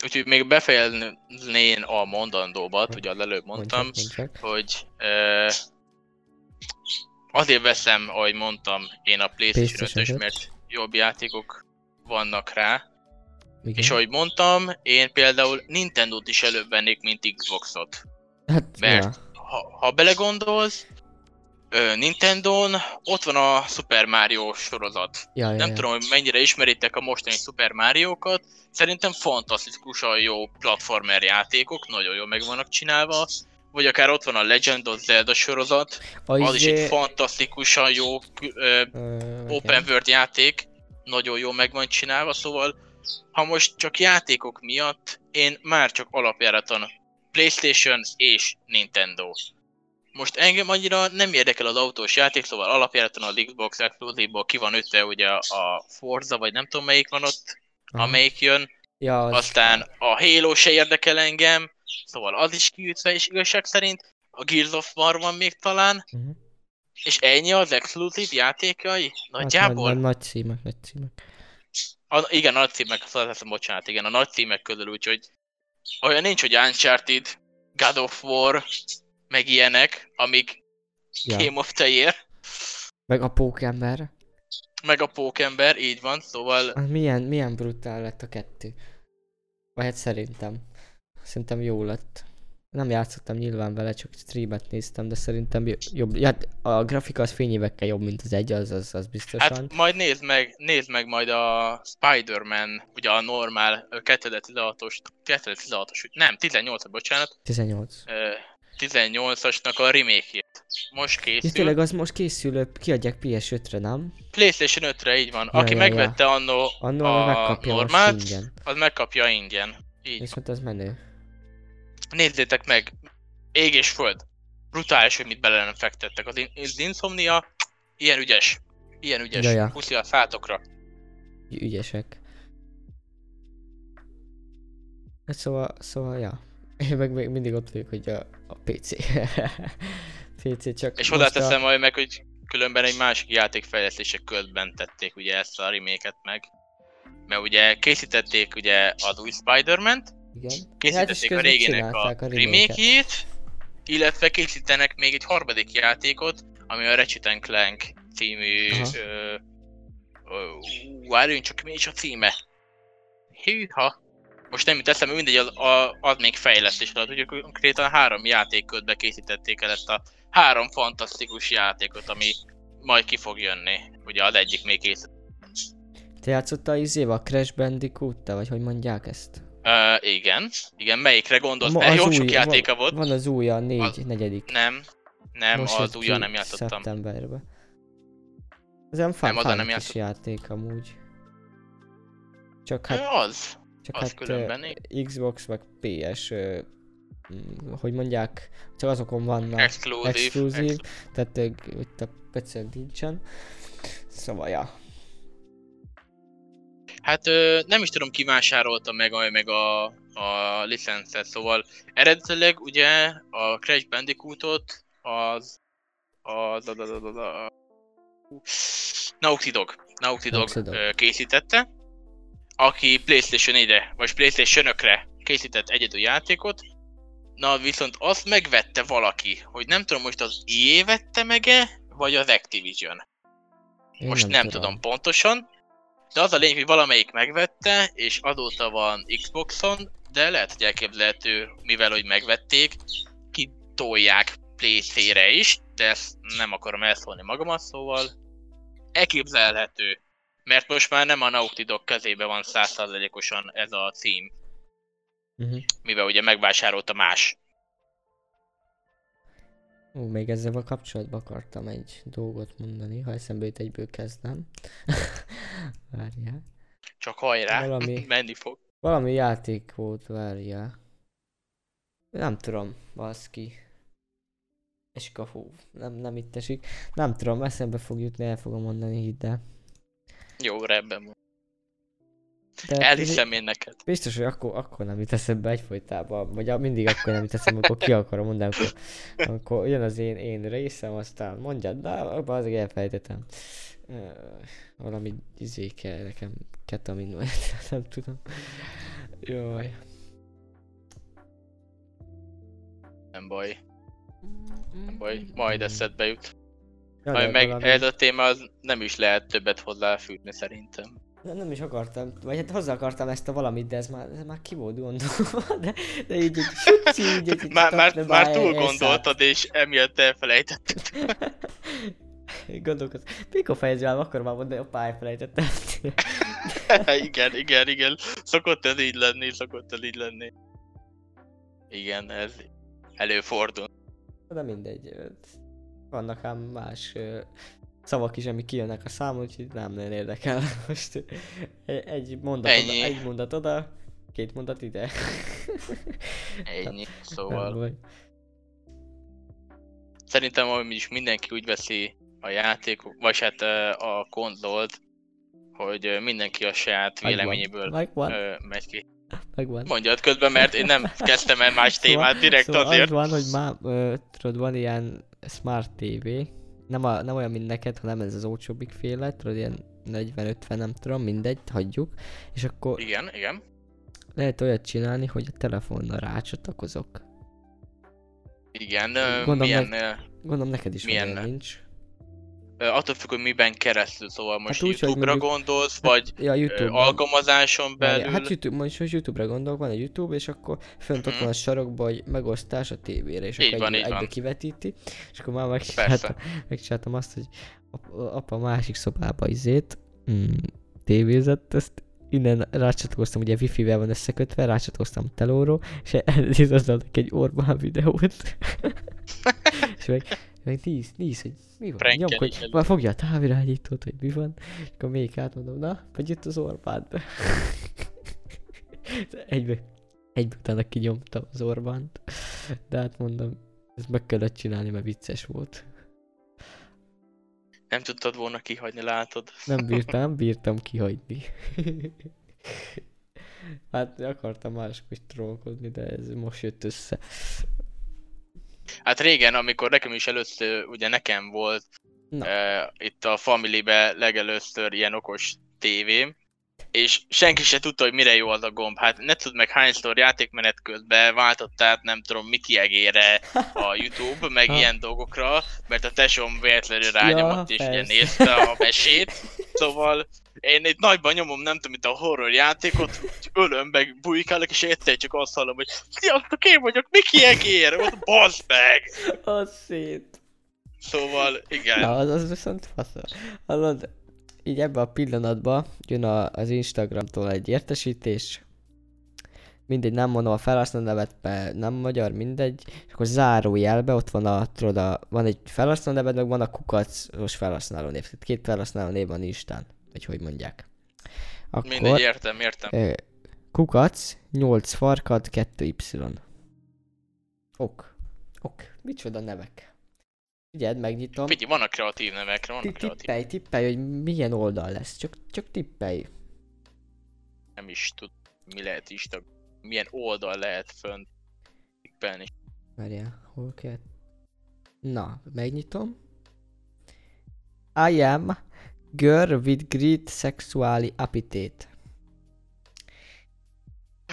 Úgyhogy még befejeznén a mondandóbat, ugye az előbb mondtam, hogy ö, azért veszem, ahogy mondtam, én a PlayStation PlayStation 5-ös, mert jobb játékok vannak rá. Igen. És ahogy mondtam, én például Nintendo-t is előbb vennék, mint Xboxot. hát, mert- ja. ha, ha belegondolsz, Nintendo-n ott van a Super Mario sorozat. Ja, ja, Nem ja. tudom, hogy mennyire ismeritek a mostani Super Mario-kat. Szerintem fantasztikusan jó platformer játékok, nagyon jól meg vannak csinálva. Vagy akár ott van a Legend of Zelda sorozat, A az is izé- egy fantasztikusan jó ö, open world játék, nagyon jól meg van csinálva, szóval ha most csak játékok miatt, én már csak alapjáraton Playstation és Nintendo. Most engem annyira nem érdekel az autós játék, szóval alapjáraton az Xbox Exclusive-ból ki van ütve ugye a Forza, vagy nem tudom melyik van ott, Aha. amelyik jön, Ja, az, aztán a Halo se érdekel engem, szóval az is kiütve, és igazság szerint a Gears of War van még talán, uh-huh. és ennyi az exkluzív játékai? Hát nagy, Nagyjából? nagy, címek, nagy címek. A, igen, a nagy címek, szóval teszem, bocsánat, igen, a nagy címek közül, úgyhogy olyan nincs, hogy Uncharted, God of War, meg ilyenek, amik Ja. Game of the Year, Meg a pókember. meg a Pókember, így van, szóval milyen, milyen brutál lett a kettő. Vagy hát szerintem. Szerintem jó lett. Nem játszottam nyilván vele, csak streamet néztem, de szerintem jo- jobb. Ja, a grafika az fényévekkel jobb, mint az egy, az, az, az biztosan. hát majd nézd meg, nézd meg majd a Spider-Man, ugye a normál ö, 2016-os, 2016-os, nem, 18 bocsánat, 18. ö, 18-asnak a remake-ét. Most Ja, készül. tényleg az most készül, kiadják PS5-re, nem? PlayStation 5-re így van. Ja, Aki ja, ja. megvette annó Annól a megkapja most ingyen. az megkapja ingyen. Így. Viszont az menő. Nézzétek meg! Ég és föld. Brutális, hogy mit bele nem fektettek. Az, in- az Insomnia ilyen ügyes. Ilyen ügyes. Ja, ja. Puszi a szátokra. Ügyesek. Hát szóval, szóval, ja. Én meg még mindig ott vagyok, hogy a, a PC. PC csak És most hozzáteszem majd meg, hogy különben egy másik játékfejlesztések közben tették ugye ezt a remake meg. mert ugye készítették ugye az új Spider-Man-t, Igen. készítették a réginek a csinálták a remake-et. remake illetve készítenek még egy harmadik játékot, ami a Ratchet Clank című... Aha. Ö, ö, várjunk csak, mi is a címe? Hűha! Most nem jut eszembe, mindegy, az, a, az még fejlesztés alatt, ugye konkrétan három játékködbe készítették el ezt a három fantasztikus játékot, ami majd ki fog jönni. Ugye az egyik még kész. Te játszottál izével a Crash bandicoot vagy hogy mondják ezt? Uh, igen, igen, melyikre gondolsz? Ma- Mert az jó új- sok játéka van, volt. Van az új, a négy, Az- negyedik. Nem, nem, Most az ki nem játszottam. Szeptemberben. Ez olyan fun, Nem, fun nem kis játszottam. játék amúgy. Csak Hát, az, csak az hát különben. ö, Xbox meg PS, mm, hogy mondják, csak azokon vannak Exkluzív. exkluzív, ex- tehát itt a PC nincsen. Szóval, ja. Hát ö, nem is tudom ki vásárolta meg a, meg a, a licencet, szóval eredetileg ugye a Crash Bandicootot az az, az, az, az, az, az Naughty Dog, Naughty Dog, készítette, aki Playstation 4-re, vagy Playstation 5-re készített egyedül játékot, na viszont azt megvette valaki, hogy nem tudom most az EA vette meg-e, vagy az Activision. Én Most nem, tudom. tudom pontosan, de az a lényeg, hogy valamelyik megvette, és azóta van Xboxon, de lehet, hogy elképzelhető, mivel hogy megvették, kitolják PC-re is, de ezt nem akarom elszólni magamat, szóval elképzelhető. Mert most már nem a Naughty Dog kezébe van százszázalékosan ez a cím, Uh-huh. mivel ugye megvásárolta más. Ú, még ezzel a kapcsolatban akartam egy dolgot mondani, ha eszembe jut egyből kezdem. Várjál. Csak hajrá, Valami- menni fog. Valami játék volt, várjál. Nem tudom, baszki. Esik a hó. Nem, nem itt esik. Nem tudom, eszembe fog jutni, el fogom mondani, hidd el. Jó, rendben van. De Elhiszem én neked. Biztos, hogy akkor, akkor nem jut eszembe egyfolytában, vagy mindig akkor nem jut eszembe, amikor ki akarom mondani, amikor, amikor jön az én, én részem, aztán mondjad, de azért elfelejtettem. Valami izé kell nekem, ketamin, vagy nem tudom. Jaj. Nem baj, nem baj. Majd eszedbe jut. Ja, Majd meg valami- ez a téma az nem is lehet többet hozzáfűzni szerintem. Nem, nem is akartam, vagy hát hozzá akartam ezt a valamit, de ez már, ez már ki volt gondolva, de, de így így egy Már, már, tapne már báj, túl elszállt. gondoltad és emiatt elfelejtetted. Gondolkozom, mikor fejezem akkor már mondani, hoppá, elfelejtettem. igen, igen, igen. Szokott ez így lenni, szokott ez így lenni. Igen, ez előfordul. De mindegy, vannak ám más szavak is, amik kijönnek a számon, úgyhogy nem nagyon érdekel. Most egy mondat, oda, Ennyi. egy mondat oda, két mondat ide. Ennyi. Szóval szerintem hogy is mindenki úgy veszi a játék, vagy hát a konzolt, hogy mindenki a saját Megvan. véleményéből Megvan, ö, megy ki. megvan. Mondjad közben, mert én nem kezdtem el más témát direkt szóval azért. az van, hogy már, ö, tudod, van ilyen Smart TV, nem, a, nem olyan, mint neked, hanem ez az olcsóbbik féle, tudod, ilyen 40-50, nem tudom, mindegy, hagyjuk. És akkor Igen, igen. lehet olyat csinálni, hogy a telefonnal rácsatlakozok. Igen, Gondolom, milyen, ö, Gondolom neked is Milyen- nincs. Attól függ, hogy miben keresztül, szóval most Hát úgy, YouTube-ra mondjuk- gondolsz, vagy Ja, YouTube. alkalmazáson belül. Hát YouTube, most, most YouTube-ra gondolok, van egy YouTube, és akkor fönt ott Mhm. van a sarokban, hogy megosztás a tévére, és Így akkor van, egy, egybe van. kivetíti, és akkor már megcsináltam, megcsináltam azt, hogy apa, másik szobába izét, mm, tévézett, ezt innen rácsatlakoztam, ugye wifi-vel van összekötve, rácsatlakoztam telóról, és elnézett egy Orbán videót. és meg, meg néz, néz, hogy mi van, Prankelni nyom, hogy elő. már fogja a távirányítót, hogy mi van, és akkor még átmondom, na, vagy itt az Orbán. egybe, egybe utána kinyomtam az Orbánt, de hát mondom, ezt meg kellett csinálni, mert vicces volt. Nem tudtad volna kihagyni, látod. Nem bírtam, nem bírtam kihagyni. hát akartam mások is trollkodni, de ez most jött össze. Hát régen, amikor nekem is először, ugye nekem volt Na. uh, itt a Family-be legelőször ilyen okos tévém, és senki se tudta, hogy mire jó az a gomb. Hát ne tudd meg hányszor játékmenet közben váltott át, nem tudom, Miki egére a Youtube, meg Ha. ilyen dolgokra, mert a tesom véletlenül rányomott, és ugye persze. nézte a mesét. Szóval én itt nagyban nyomom, nem tudom, mint a horror játékot, ölöm meg, bujkálok, és egyszer csak azt hallom, hogy Sziasztok, én vagyok Miki egér, ott bazd meg! Az szét. Szóval, igen. Na, az, az viszont fasza. Hallod, így ebben a pillanatban jön a, az Instagramtól egy értesítés, mindegy, nem mondom a felhasználó nevet, mert nem magyar, mindegy, és akkor zárójelbe ott van a, tudod, a, van egy felhasználó neved, meg van a kukacos felhasználó név. Tehát két felhasználó név van Instán, vagy hogy mondják. Akkor Mindegy, értem, értem. kukac, 8 farkad, 2 y. Ok. Ok. Micsoda nevek. Figyeld, megnyitom. Figyelj, vannak kreatív nevekre, Ti- vannak kreatív. Tippelj, tippelj, hogy milyen oldal lesz. Csak, csak tippelj. Nem is tud, mi lehet is, milyen oldal lehet fönt tippelni. Várjál, hol kell? Na, megnyitom. I am girl with great sexual appetite.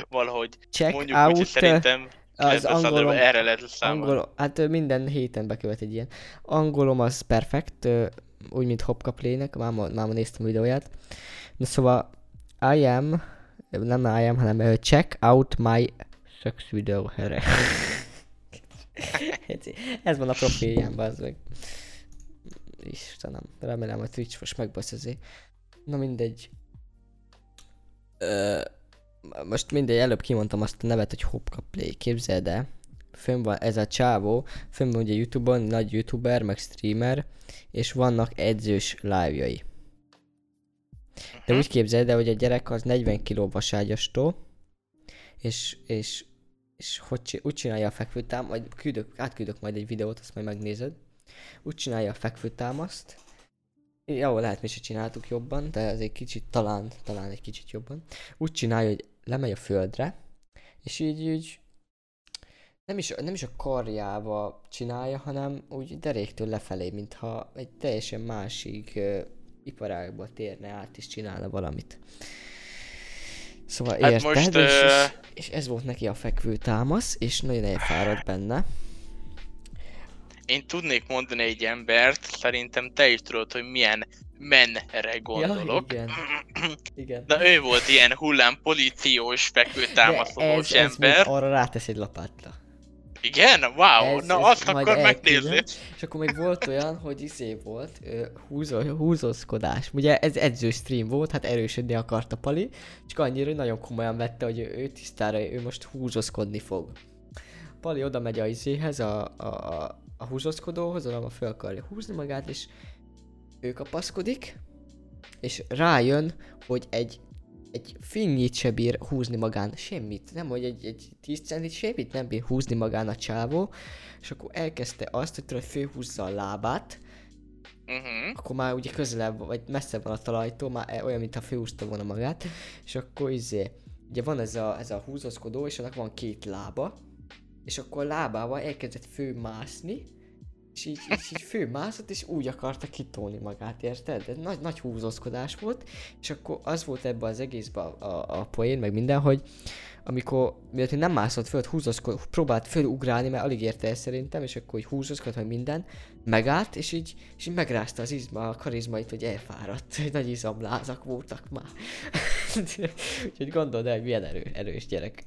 Valahogy Check mondjuk úgy, out hogy szerintem az angolom, erre lehet számolni. angol, hát minden héten bekövet egy ilyen. Angolom az perfekt, ö, úgy, mint hopkaplének, máma, máma néztem a videóját. Na szóval, I am, nem I am, hanem check out my sex video here. Ez van a profilján, az meg. Istenem, remélem a Twitch most megbasz azért. Na mindegy. Ö, most mindegy, előbb kimondtam azt a nevet, hogy Hopka Play, képzeld el. Fönn van ez a csávó, fönn van ugye Youtube-on, nagy youtuber, meg streamer, és vannak edzős live-jai. De úgy képzeld el, hogy a gyerek az 40 kg vaságyastó, és, és, és hogy úgy csinálja a fekvőtám, majd küldök, átküldök majd egy videót, azt majd megnézed. Úgy csinálja a fekvőtámaszt. Jó, lehet mi se csináltuk jobban, de azért kicsit, talán, talán egy kicsit jobban. Úgy csinálja, hogy lemegy a földre, és így, így nem is, nem is a karjába csinálja, hanem úgy deréktől lefelé, mintha egy teljesen másik uh, iparágba térne át és csinálna valamit. Szóval Hát érted? most, és, és, és, ez volt neki a fekvő támasz, és nagyon elfáradt benne. Én tudnék mondani egy embert, szerintem te is tudod, hogy milyen menre gondolok. igen. Igen. Na ő volt ilyen hullám pozíciós fekvőtámaszolós De ez, ember. arra rátesz egy lapátra. Igen? Wow, Ez- na ez azt akkor megnézni. És akkor még volt olyan, hogy izé volt, húzó, húzózkodás. Ugye ez edző stream volt, hát erősödni akart a Pali, csak annyira, hogy nagyon komolyan vette, hogy ő tisztára, ő most húzózkodni fog. Pali oda megy a izéhez, a, a, a, a húzózkodóhoz, oda fel akarja húzni magát, és ő kapaszkodik, és rájön, hogy egy egy finnyit se bír húzni magán, semmit, nem, hogy egy, egy 10 centit semmit nem bír húzni magán a csávó, és akkor elkezdte azt, hogy tudod, főhúzza a lábát, Uh-huh. akkor már ugye közelebb, vagy messze van a talajtól, már e- olyan, mintha főhúzta volna magát, és akkor izé, ugye van ez a, ez a húzózkodó, és annak van két lába, és akkor lábával elkezdett főmászni, és így, így, így főmászott, és úgy akarta kitolni magát, érted? Ez nagy, nagy húzózkodás volt, és akkor az volt ebbe az egészben a, a, a poén, meg minden, hogy amikor, miatt nem mászott föl, húzózkod, próbált fölugrálni, mert alig érte el szerintem, és akkor így húzózkod, meg minden, megállt, és így, és így megrázta az izma, a karizmait, hogy elfáradt, hogy nagy izomlázak voltak már. Úgyhogy gondold el, milyen erő, erős gyerek.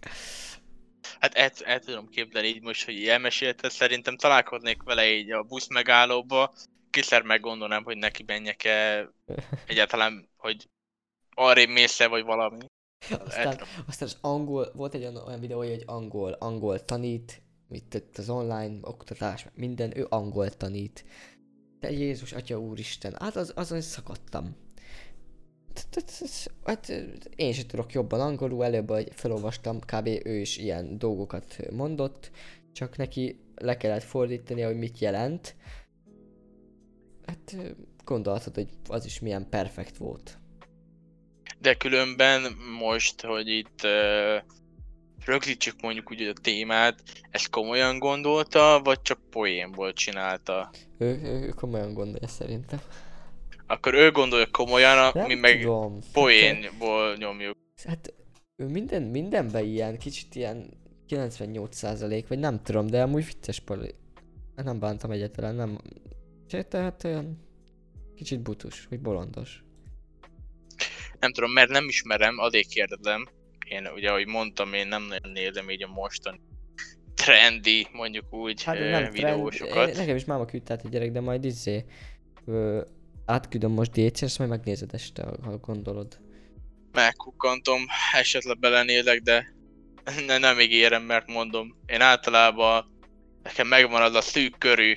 Hát el, el tudom képzelni így most, hogy így elmesélted, szerintem találkoznék vele így a busz megállóba, kiszer meggondolnám, hogy neki menjek-e egyáltalán, hogy arrébb mész vagy valami. Aztán, tudom. aztán az angol, volt egy olyan, olyan videója, hogy angol, angol tanít, mit az online oktatás, minden, ő angol tanít. De Jézus, Atya Úristen, hát az, azon szakadtam. Hát én sem tudok jobban angolul, előbb hogy felolvastam, kb. ő is ilyen dolgokat mondott, csak neki le kellett fordítani, hogy mit jelent. Hát gondolhatod, hogy az is milyen perfekt volt. De különben most, hogy itt uh, rögzítsük mondjuk úgy a témát, ezt komolyan gondolta, vagy csak poénból csinálta? Ő, ő komolyan gondolja szerintem. Akkor ő gondolja komolyan, Nem mi meg tudom. poénból nyomjuk. Hát ő minden, mindenben ilyen, kicsit ilyen 98% vagy nem tudom, de amúgy vicces pali. Nem bántam egyetlen, nem. Csak Tehát olyan kicsit butus, vagy bolondos. Nem tudom, mert nem ismerem, addig kérdezem. Én ugye, ahogy mondtam, én nem nagyon nézem így a mostani trendi, mondjuk úgy, Hát nem trend, videósokat. én- nekem is máma küldte egy gyerek, de majd izé, ö, átküldöm most dc ezt majd megnézed este, ha gondolod. megkukkantom, esetleg belenézek, de ne, nem ígérem, mert mondom, én általában nekem megvan az a szűk körű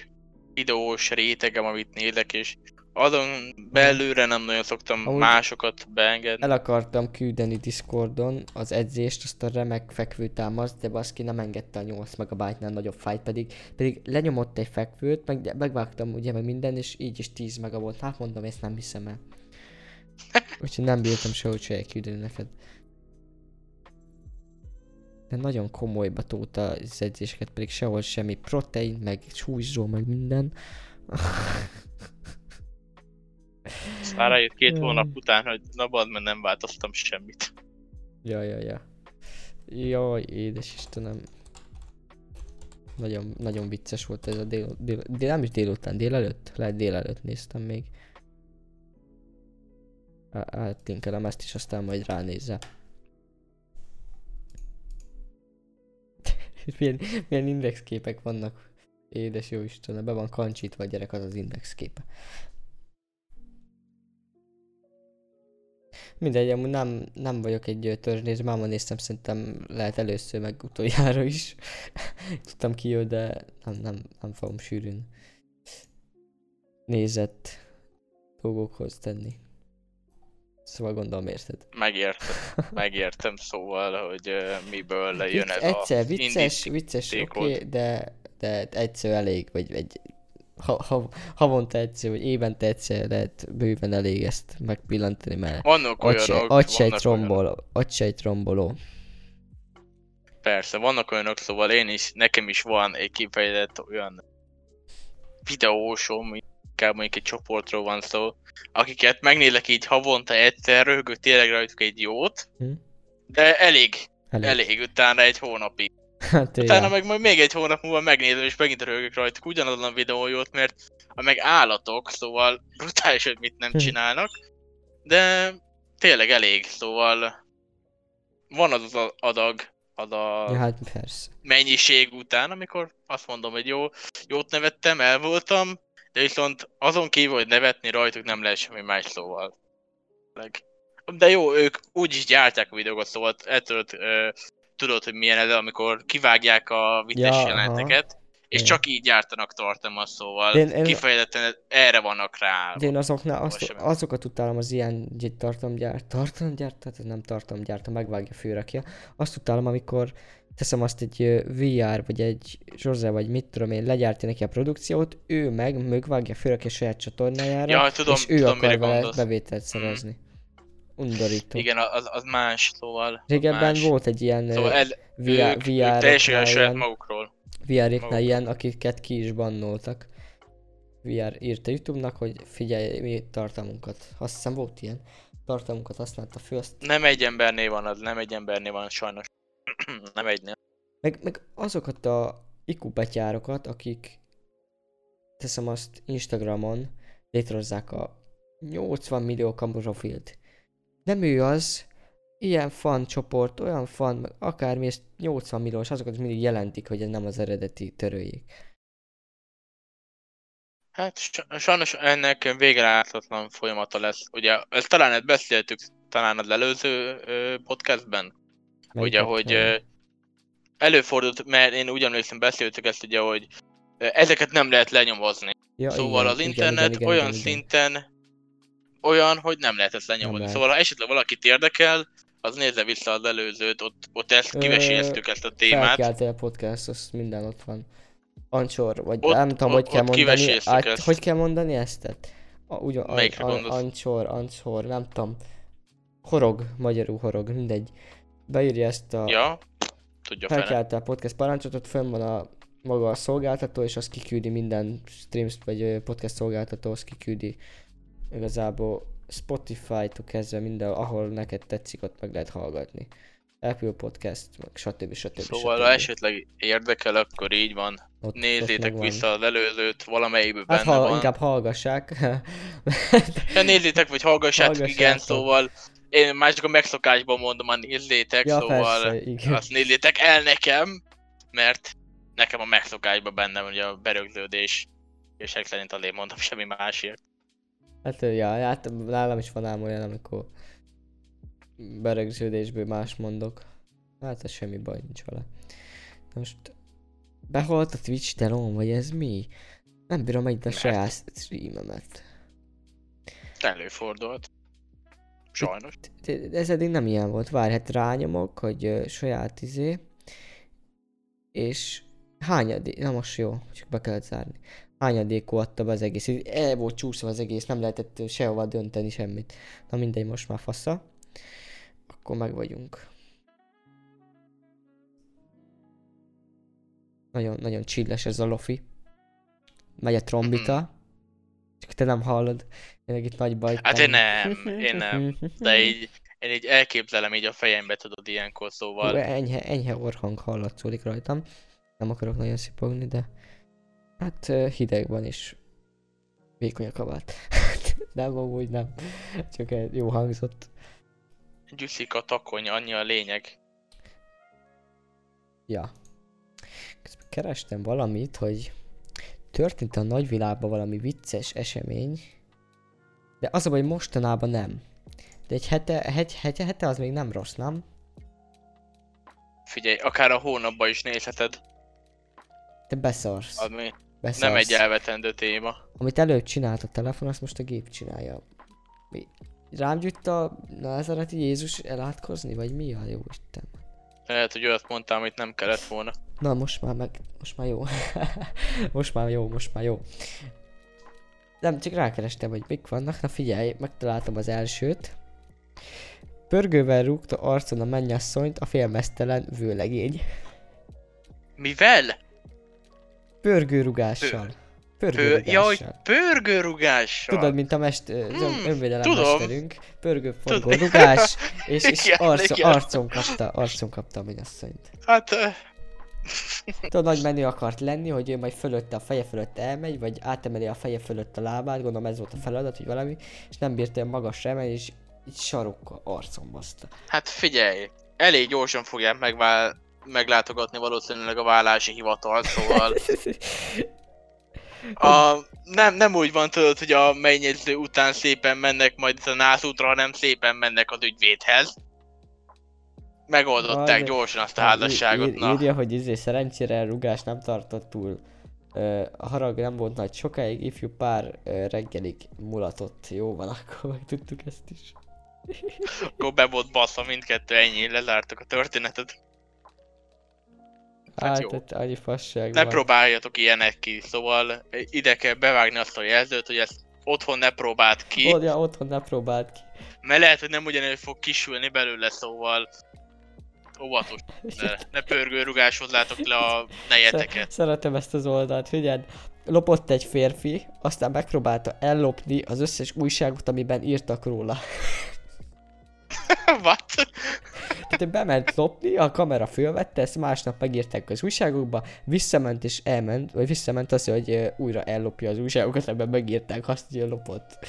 videós rétegem, amit nézek, és azon belőle nem nagyon szoktam Amúgy- másokat beengedni. El akartam küldeni Discordon az edzést, azt a remek fekvőtámaszt, de baszki nem engedte a 8 megabájtnál nagyobb fájt, pedig, pedig lenyomott egy fekvőt, meg megvágtam ugye meg minden, és így is 10 mega volt. Hát mondom, ezt nem hiszem el. Úgyhogy nem bírtam sehogy se elküldeni neked. De nagyon komolyba tóta az edzéseket, pedig sehol semmi protein, meg súlyzó, meg minden. Aztán rájött két Jaj. hónap után, hogy na bad, mert nem változtam semmit. Ja, ja, ja. Jaj, édes Istenem. Nagyon, nagyon vicces volt ez a dél, dél, dél nem is délután, délelőtt? Lehet délelőtt néztem még. Átlinkelem ezt is, aztán majd ránézze. milyen, milyen indexképek vannak. Édes jó Istenem, be van kancsítva a gyerek, az az indexképe. Mindegy, amúgy nem, nem vagyok egy törzsnéző, máma néztem, szerintem lehet először, meg utoljára is. Tudtam ki ő, de nem, nem, nem fogom sűrűn nézett dolgokhoz tenni. Szóval gondolom érted. Megértem, megértem szóval, hogy ö, miből lejön Vicc, ez egyszer, a vicces, vicces, oké, okay, de, de egyszer elég, vagy egy ha, ha, havonta egyszer, vagy évente egyszer lehet bőven elég ezt megpillantani, mert Vannak olyanok, vannak olyanok, romboló, agysejt romboló. persze, vannak olyanok, szóval én is, nekem is van egy kifejezett olyan videósom, inkább mondjuk egy csoportról van szó, akiket megnézek így havonta egyszer, röhögök tényleg rajtuk egy jót, Hm? de elég, Elég. elég utána egy hónapig. Hát, Utána ja. meg majd még egy hónap múlva megnézem, és megint röhögök rajtuk ugyanazon a videójót, mert a meg állatok, szóval brutális, hogy mit nem Hm. csinálnak, de tényleg elég, szóval van az az adag, az a ja, hát persze. mennyiség után, amikor azt mondom, hogy jó, jót nevettem, el voltam, de viszont azon kívül, hogy nevetni rajtuk nem lehet semmi más szóval. De jó, ők úgy is gyártják a videókat, szóval ettől tudod, hogy milyen ez, amikor kivágják a vicces Ja, ja, aha. és Ja. csak így gyártanak tartalmat, szóval De én- én- kifejezetten erre vannak rá. De én azoknál azt, sem. azokat utálom az ilyen tartalomgyárt, tartalomgyárt, tehát nem tartalomgyárt, megvágja főrakja. Azt utálom, amikor teszem azt egy VR, vagy egy Zsozze, vagy mit tudom én, legyártja neki a produkciót, ő meg megvágja, főrakja saját csatornájára, Ja, tudom, és ő tudom, akar vele gondolsz. Mm. bevételt szerezni. Undorító. Igen, az, az más, szóval. Régebben más. volt egy ilyen Szóval ez, VR, ők, ők teljesen saját magukról. VR-éknál maguk. ilyen, akiket ki is bannoltak. VR írta Youtube-nak, hogy figyelj, mi tartalmunkat. Azt hiszem volt ilyen. Tartalmunkat használta föl, azt Nem egy embernél van az, nem egy embernél van sajnos. nem egynél. Meg, meg azokat a IQ betyárokat, akik teszem azt Instagramon létrehozzák a 80 millió kamurofilt. Nem ő az, ilyen fan csoport, olyan fan, akármi, és 80 milliós, azokat mindig jelentik, hogy ez nem az eredeti törőjék. Hát sa- sajnos ennek végreláthatatlan folyamata lesz. Ugye, ezt talán ezt beszéltük talán az előző ö, podcastben, ugye, hogy ö, előfordult, mert én úgy emlékszem, beszéltük ezt ugye, hogy ö, ezeket nem lehet lenyomozni. ja, Szóval az internet olyan szinten olyan, hogy nem lehet ezt lenyomozni. lehet. Szóval ha esetleg valakit érdekel, az nézze vissza az előzőt, ott, ott ezt Ö, kiveséztük ezt a témát. Felkeltél a podcast, az minden ott van. Ancsor, vagy Ott- nem tudom, hogy kell mondani. Át, ezt. hogy kell mondani ezt? Tehát, ugyan, an, Melyikre an, gondolsz? ancsor, ancsor, nem tudom. Horog, magyarul horog, mindegy. Beírja ezt a... Ja, tudja felkelte a podcast parancsot, ott fönn van a maga a szolgáltató, és az kiküldi minden streams vagy podcast szolgáltató, az kiküldi Igazából Spotify-tól kezdve minden, ahol neked tetszik, ott meg lehet hallgatni. Apple Podcast, meg stb. stb. Szóval stb. ha esetleg érdekel, akkor így van. Ott- ott Nézzétek megvan. vissza az előzőt, valamelyikben Hát benne ha, van. inkább hallgassák. Ja, nézzétek, vagy hallgassátok, igen, Hallgassátok. szóval én már csak a megszokásban mondom, hogy nézzétek, ja, szóval persze, igen. azt nézzétek el nekem, mert nekem a megszokásban benne van ugye a berögződés, és szerint azért mondom semmi másért. Hát, ja, hát nálam is van ám olyan, amikor berögződésből más mondok. Hát ez semmi baj nincs vele. Na Most behalt a Twitch telón, vagy ez mi? Nem bírom meg a saját streamemet. Előfordult. Sajnos. Ez eddig nem ilyen volt. Várj, hát rányomok, hogy ö, saját izé. És hányadék, na most jó, csak be kellett zárni. Hányadékú adta be az egész. El volt csúszva az egész, nem lehetett sehova dönteni semmit. Na mindegy, most már fasza. Akkor meg vagyunk. Nagyon, nagyon csilles ez a lofi. Megy a trombita. Csak te nem hallod. Én itt nagy baj. Hát én nem, én nem. De így, én így elképzelem így a fejembe, tudod, ilyenkor, Hú, szóval enyhe, enyhe orhang hallatszódik rajtam. Nem akarok nagyon szipogni, de hát hideg van és vékony a kabát. nem, amúgy nem. Csak egy jó hangzott. gyűszik a takony, annyi a lényeg. Ja. Közben kerestem valamit, hogy történt a nagyvilágban valami vicces esemény, de az a baj, mostanában nem. De egy hete, egy hete, hete az még nem rossz, nem? Figyelj, akár a hónapban is nézheted, Te beszarsz. ami beszarsz. nem egy elvetendő téma. Amit előbb csinált a telefon, azt most a gép csinálja. Mi? Rám gyűjt a názareti Jézus elátkozni, vagy mi a jó Isten? Lehet, hogy olyat mondtam, amit nem kellett volna. Na most már meg, most már jó. most már jó, most már jó. Nem, csak rákerestem, hogy mik vannak. Na figyelj, megtaláltam az elsőt. Pörgővel rúgta arcon a mennyasszonyt a félmeztelen vőlegény. Mivel? Pörgőrugással. Pő... Ja, hogy Pörgőrugással. pörgőrugással. Tudod, mint a mest, Hmm, önvédelem tudom. mesterünk, pörgő forgó Tudom. rugás, és, és Igen, arcon, igen. arcon kapta, arcon kapta a mennyasszonyt. Hát... Tudod, nagy menő akart lenni, hogy ő majd fölötte a feje fölött elmegy, vagy átemeli a feje fölött a lábát, gondolom ez volt a feladat, hogy valami, és nem bírta olyan magasra emelni, és így sarokkal arcon baszta. Hát figyelj, elég gyorsan fogják megvál... meglátogatni valószínűleg a vállási hivatalt, szóval a, nem, nem úgy van tudod, hogy a mennyező után szépen mennek majd a nászútra, hanem szépen mennek az ügyvédhez. Megoldották Várj, gyorsan azt a házasságot, ír, na. írja, hogy izé szerencsére rugás nem tartott túl. Ö, a harag nem volt nagy sokáig, ifjú pár ö, reggelig mulatott. Jó van, akkor megtudtuk ezt is. Akkor be volt bassza mindkettő, ennyi, lezártak a történetet. Hát Hát, jó. annyi fasság Ne van. próbáljatok ilyenek ki, szóval ide kell bevágni azt a jelzőt, hogy ezt otthon ne próbáld ki, Ott, ja, otthon ne próbáld ki. mert lehet, hogy nem ugyanúgy fog kisülni belőle, szóval óvatos, ne, ne pörgőrugás hozzátok le a nejeteket. Sze- Szeretem ezt az oldalt, figyeld. Lopott egy férfi, aztán megpróbálta ellopni az összes újságot, amiben írtak róla. What? Tehát bement lopni, a kamera fölvette, ezt másnap megírták az újságokba, visszament és elment, vagy visszament az, hogy újra ellopja az újságokat, ebben megírták azt, hogy lopott.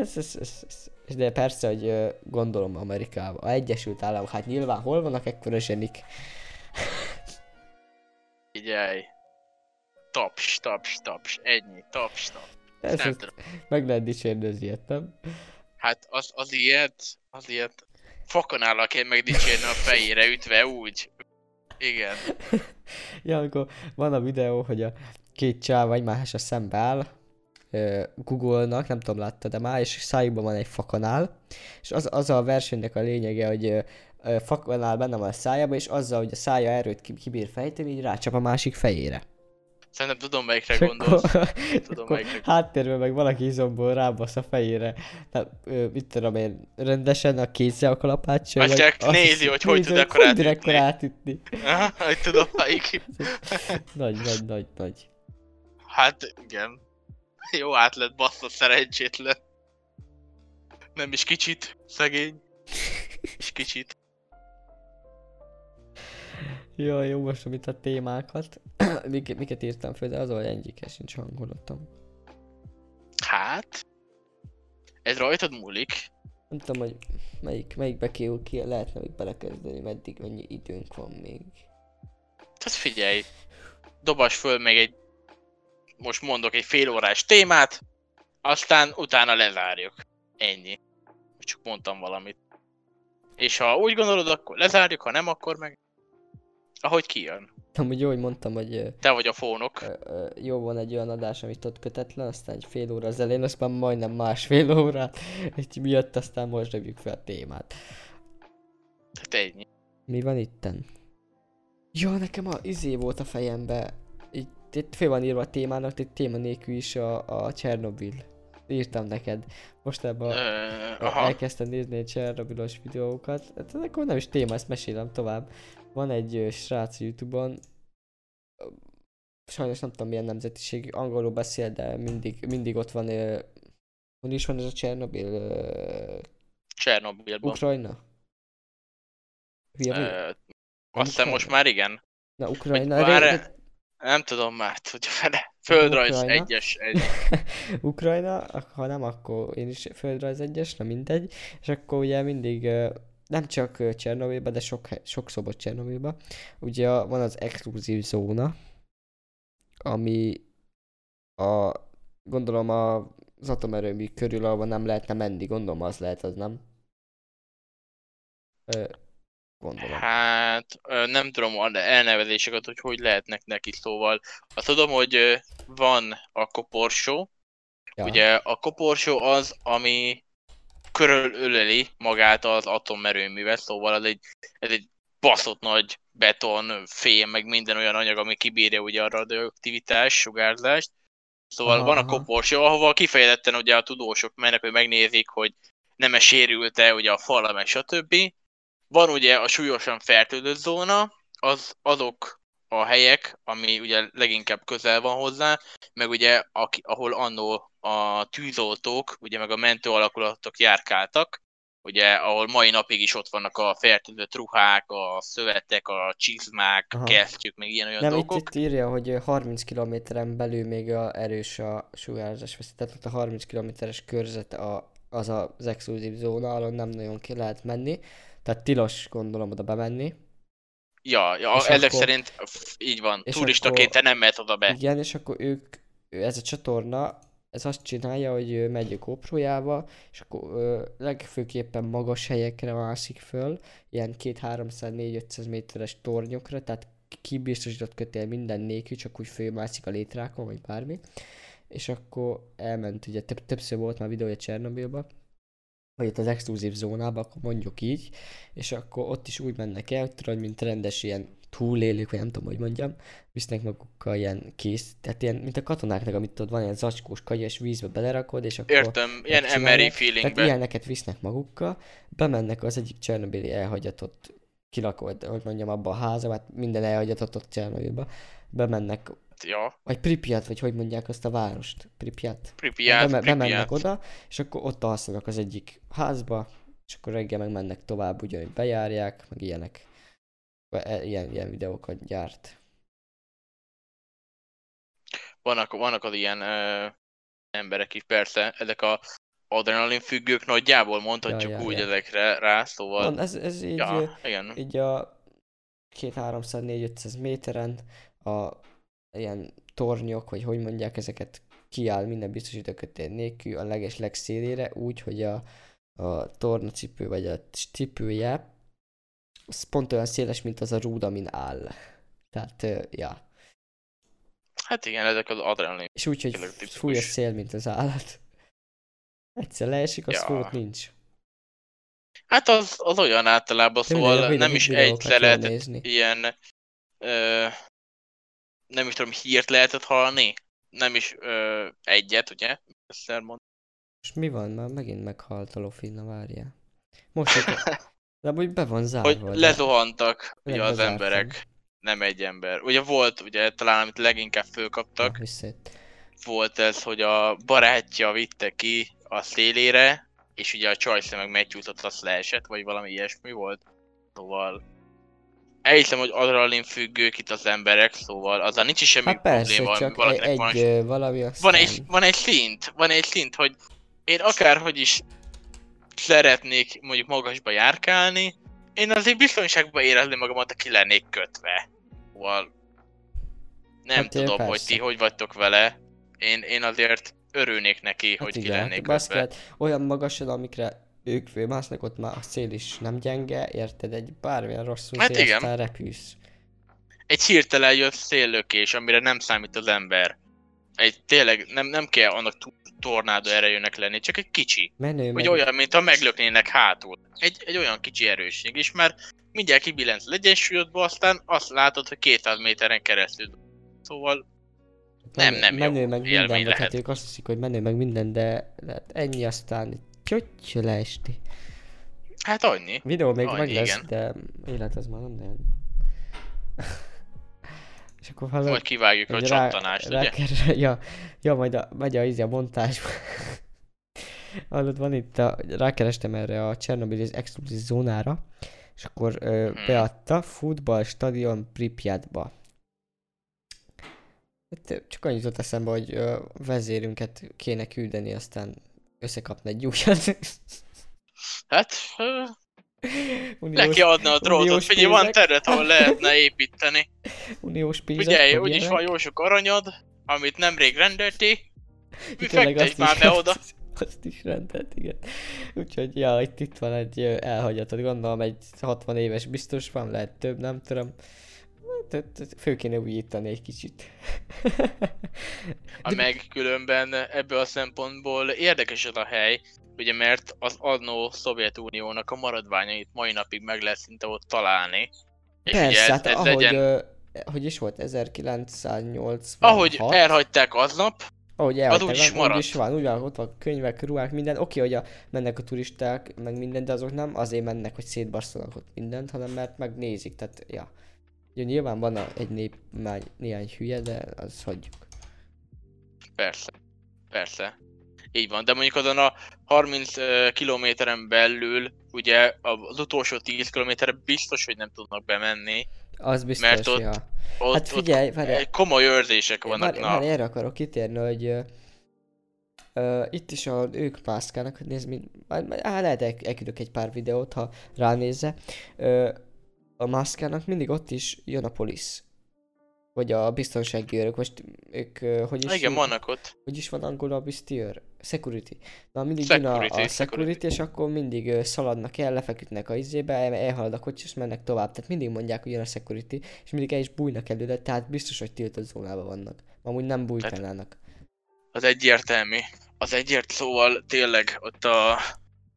ez, ez, ez, ez, de persze, hogy gondolom Amerikában, a Egyesült Államok, hát nyilván hol vannak ekkora zsenik? Figyelj. Taps, taps, taps, ennyi, taps, taps. Ez, Nem tudom. meg lehet dicsérni az ilyet, nem? Hát az, az ilyet, az ilyet fokonállal kell megdicsérni a fejére ütve úgy. Igen. Ja, amikor van a videó, hogy a két csáv egymásra szembe áll, ö, Google-nak, nem tudom láttad de már, és szájukban van egy fakanál, és az, az a versenynek a lényege, hogy fakanál benne van a szájába, és azzal, hogy a szája erőt ki- kibír fejteni, így rácsap a másik fejére. Szerintem tudom melyikre És gondolsz. akkor, Tudom, akkor melyikre- háttérben meg valaki izomból rábasz a fejére. Tehát, mit tudom én, rendesen a kézzel a kalapáccsal. Vagy csak nézi, hogy hogy tud hogy ekkorát hogy tud ütni. ekkorát ütni. Aha, hogy tudom melyik. Nagy, nagy, nagy, nagy. Hát igen. Jó át lett basszott szerencsétlen. Nem is kicsit, szegény. És kicsit. Jaj, jó, most mit a témákat. miket, miket írtam fel, de az, hogy egyikkel sincs hangolatom. Hát... Ez rajtad múlik. Nem tudom, hogy melyik, melyikbe kéül ki, lehetne még belekezdeni, meddig mennyi időnk van még. Tehát figyelj, dobas föl még egy, most mondok egy fél órás témát, aztán utána lezárjuk. Ennyi. Csak mondtam valamit. És ha úgy gondolod, akkor lezárjuk, ha nem, akkor meg ahogy kijön. Amúgy jó, hogy mondtam, hogy Te vagy a fónok. jó van egy olyan adás, amit ott kötetlen, aztán egy fél óra az elején, aztán majdnem másfél órát, egy miatt aztán most dobjuk fel a témát. Tehát ennyi. Mi van itten? Ja, nekem a izé volt a fejembe. Itt, itt fél van írva a témának, itt téma nélkül is a, a Csernobil. Írtam neked. Most ebben aha. elkezdtem nézni egy Csernobilos videókat. Hát akkor nem is téma, ezt mesélem tovább. Van egy srác Youtube-on, sajnos nem tudom milyen nemzetiség, angolul beszél, de mindig, mindig ott van, ö, hol is van ez a Csernobil? Ö, Csernobilban. Ukrajna? Hülye? Ö, azt hiszem most már igen. Na, Ukrajna. ré- nem tudom már, hogy fele. Földrajz Ukrajna. egyes. Egy. Ukrajna, ha nem, akkor én is földrajz egyes, na mindegy. És akkor ugye mindig, nem csak ö, Csernobilba, de sok, sok szobot Csernobilba, ugye van az exkluzív zóna, ami a, gondolom a, az atomerőmű körül, ahol nem lehetne menni, gondolom az lehet, az nem? Ö, gondolom. Hát nem tudom a elnevezéseket, hogy hogy lehetnek neki, szóval azt tudom, hogy van a koporsó, Ja. ugye a koporsó az, ami körülöleli magát az atomerőművet, szóval ez egy, ez egy baszott nagy beton, fém, meg minden olyan anyag, ami kibírja ugye a radioaktivitás, sugárzást. Szóval Aha, van a koporsó, ahova kifejezetten ugye a tudósok mennek, hogy megnézik, hogy nem -e sérült-e ugye a fala, meg stb. Van ugye a súlyosan fertőzött zóna, az azok a helyek, ami ugye leginkább közel van hozzá, meg ugye aki, ahol annó a tűzoltók, ugye meg a mentő alakulatok járkáltak, ugye ahol mai napig is ott vannak a fertőzött ruhák, a szövetek, a csizmák, Aha. a kesztyűk, meg ilyen olyan Nem, itt, dolgok. itt írja, hogy ö, 30 kilométeren belül még a erős a sugárzás veszi. Tehát a 30 kilométeres körzet a, az az exkluzív zóna, ahol nem nagyon ki lehet menni. Tehát tilos gondolom oda bemenni. Ja, ja És ezek akkor- szerint így van. Turistaként te nem mehet oda be. Igen, és akkor ők, ez a csatorna, ez azt csinálja, hogy megy a GoPro-jába, és akkor ö, legfőképpen magas helyekre mászik föl, ilyen 2-300-4-500 méteres tornyokra, tehát kibiztosított kötél minden nélkül, csak úgy fölmászik a létrákon, vagy bármi. És akkor elment, ugye több, többször volt már videója Csernobilba, vagy ott az exkluzív zónába, akkor mondjuk így, és akkor ott is úgy mennek el, hogy tudod, mint rendes ilyen túlélők, vagy nem tudom, hogy mondjam, visznek magukkal ilyen kész, tehát ilyen, mint a katonáknak, amit tudod, van ilyen zacskós és vízbe belerakod, és akkor Értem, ilyen megcsinálják. MRI tehát feelingbe. ilyeneket visznek magukkal, bemennek az egyik Csernobili elhagyatott kilakolt, hogy mondjam, abba a házba, hát minden elhagyatott ott Csernobilba, bemennek, Ja, vagy Pripyat, vagy hogy mondják azt a várost, Pripyat. Pripyat, Beme- bemennek Pripyat. oda, és akkor ott alszanak az egyik házba, és akkor reggel meg mennek tovább, ugyanúgy bejárják, meg ilyenek. E- Ilyen, ilyen videókat gyárt. Vannak, vannak az ilyen ö, emberek is, persze, ezek a adrenalin függők nagyjából mondhatjuk Ja, ja, úgy ja. ezekre rá, szóval... Van, ez, ez így, ja. igen. így a 2-300-4-500 méteren a ilyen tornyok, vagy hogy mondják, ezeket kiáll minden biztosítókötél nélkül a leges legszélére, úgy, hogy a, a tornacipő vagy a cipője az pont olyan széles, mint az a rúd, amin áll. Tehát, ö, ja. Hát igen, ezek az adrenalin. És úgy, hogy fúj a szél, mint az állat. Egyszer leesik, az Ja. ja. nincs. Hát az, az olyan általában, szóval nem is egyszer jó lehetett nézni. ilyen... Ö, nem is tudom, hírt lehetett hallani. Nem is ö, egyet, ugye? Egyszer mond. Most mi van? Már megint meghalt a Lofina, várjál. Most, hogy... De amúgy be van zárva. Hogy lezuhantak ugye az emberek. Nem egy ember. Ugye volt, ugye talán amit leginkább Na, fölkaptak. visszajött. volt ez, hogy a barátja vitte ki a szélére, és ugye a Csajsze meg megcsúszott, azt leesett, vagy valami ilyesmi volt. Szóval elhiszem, hogy adrenalin függők itt az emberek, szóval azzal nincs is semmi Hát persze, probléma, csak valakinek egy, van, egy valami aztán... van, egy, van egy szint, van egy szint, hogy én akárhogy is szeretnék mondjuk magasba járkálni, én azért biztonságban érezni magamat, aki lennék kötve. Szóval nem Hát, tudom, hogy ti hogy vagytok vele. Én, én azért örülnék neki, hogy ki lennék hát kötve. baszkát, olyan magasan, amikre ők főmásznak, ott már a szél is nem gyenge, érted? Egy bármilyen rosszul Hát igen. aztán repülsz. Egy hirtelen jött széllökés, amire nem számít az ember. Egy tényleg nem, nem kell annak tornádó erejűnek lenni, csak egy kicsi. Menő, Vagy meg... olyan, mint ha meglöknének hátul. Egy, egy olyan kicsi erősség is, mert mindjárt kibillensz az egyensúlyodba, aztán azt látod, hogy 200 méteren keresztül. Szóval nem, nem jó menő meg élmény minden, lehet. tehát ők azt hiszik, hogy menő meg minden, de hát ennyi aztán csötty leesti. hát annyi. Videó még Annyi, meg lesz, igen. de élet az már nem nagyon. És akkor hallod, Majd kivágjuk a csattanást, ugye? ráker- ja, ja, majd a, megy a, izé a montásba. Hallod, van itt a, rákerestem erre a Csernobyl exkluzív zónára, és akkor ö, Hmm. beadta futballstadion Pripyatba. Hát, csak annyit jutott eszembe, hogy ö, vezérünket kéne küldeni, aztán összekapna egy újat. Hát, uniós, kell adni a drótot, figyelj, van terület, ahol lehetne építeni. uniós pénzek, Figyelj, úgyis van jó sok aranyod, amit nemrég rendeltél. Mi azt már be oda. Azt is rendelt, igen. Úgyhogy, ja, itt, itt van egy ö, elhagyatod, gondolom egy 60 éves biztos van, lehet több, nem tudom. Fő kéne újítani egy kicsit. A meg különben ebből a szempontból érdekes ez a hely, ugye mert az annó Szovjetuniónak a maradványait mai napig meg lehet szinte ott találni. És ugye Persze, ez, hát ez ahogy, legyen, hogy is volt, 1986. ahogy elhagyták aznap, ahogy az elhagyták, úgy is úgy maradt. is van, úgy van, ott van könyvek, ruhák, minden. Oké, hogy a, mennek a turisták, meg minden, de azok nem azért mennek, hogy szétbasszanak ott mindent, hanem mert megnézik, tehát, ja. Ugye nyilván van egy nép, már néhány hülye, de az hagyjuk. persze, persze. Így van, de mondjuk azon a 30 ö, kilométeren belül, ugye az utolsó 10 kilométerre biztos, hogy nem tudnak bemenni. Az biztos, Mert ott ja. Ott, Hát figyelj, várj, komoly őrzések vannak. Várj, várj, erre akarok kitérni, hogy ö, ö, itt is a, ők mászkálnak, nézd, mint, á, lehet el, elküldök egy pár videót, ha ránézze. Ö, a mászkálnak mindig ott is jön a polisz. Vagy a biztonsági őrök, most ők, hogy is, igen, vannak ott. hogy is van angolul a biztiőr? Security. Na mindig jön a, Security, a security. security, és akkor mindig szaladnak el, lefeküdnek a izébe, el, elhalad a kocsi, és mennek tovább. Tehát mindig mondják, hogy jön a security, és mindig el is bújnak előle, tehát biztos, hogy tiltott zónában vannak. Amúgy nem bújtanának. Az egyértelmű. Az egyért szóval tényleg ott a,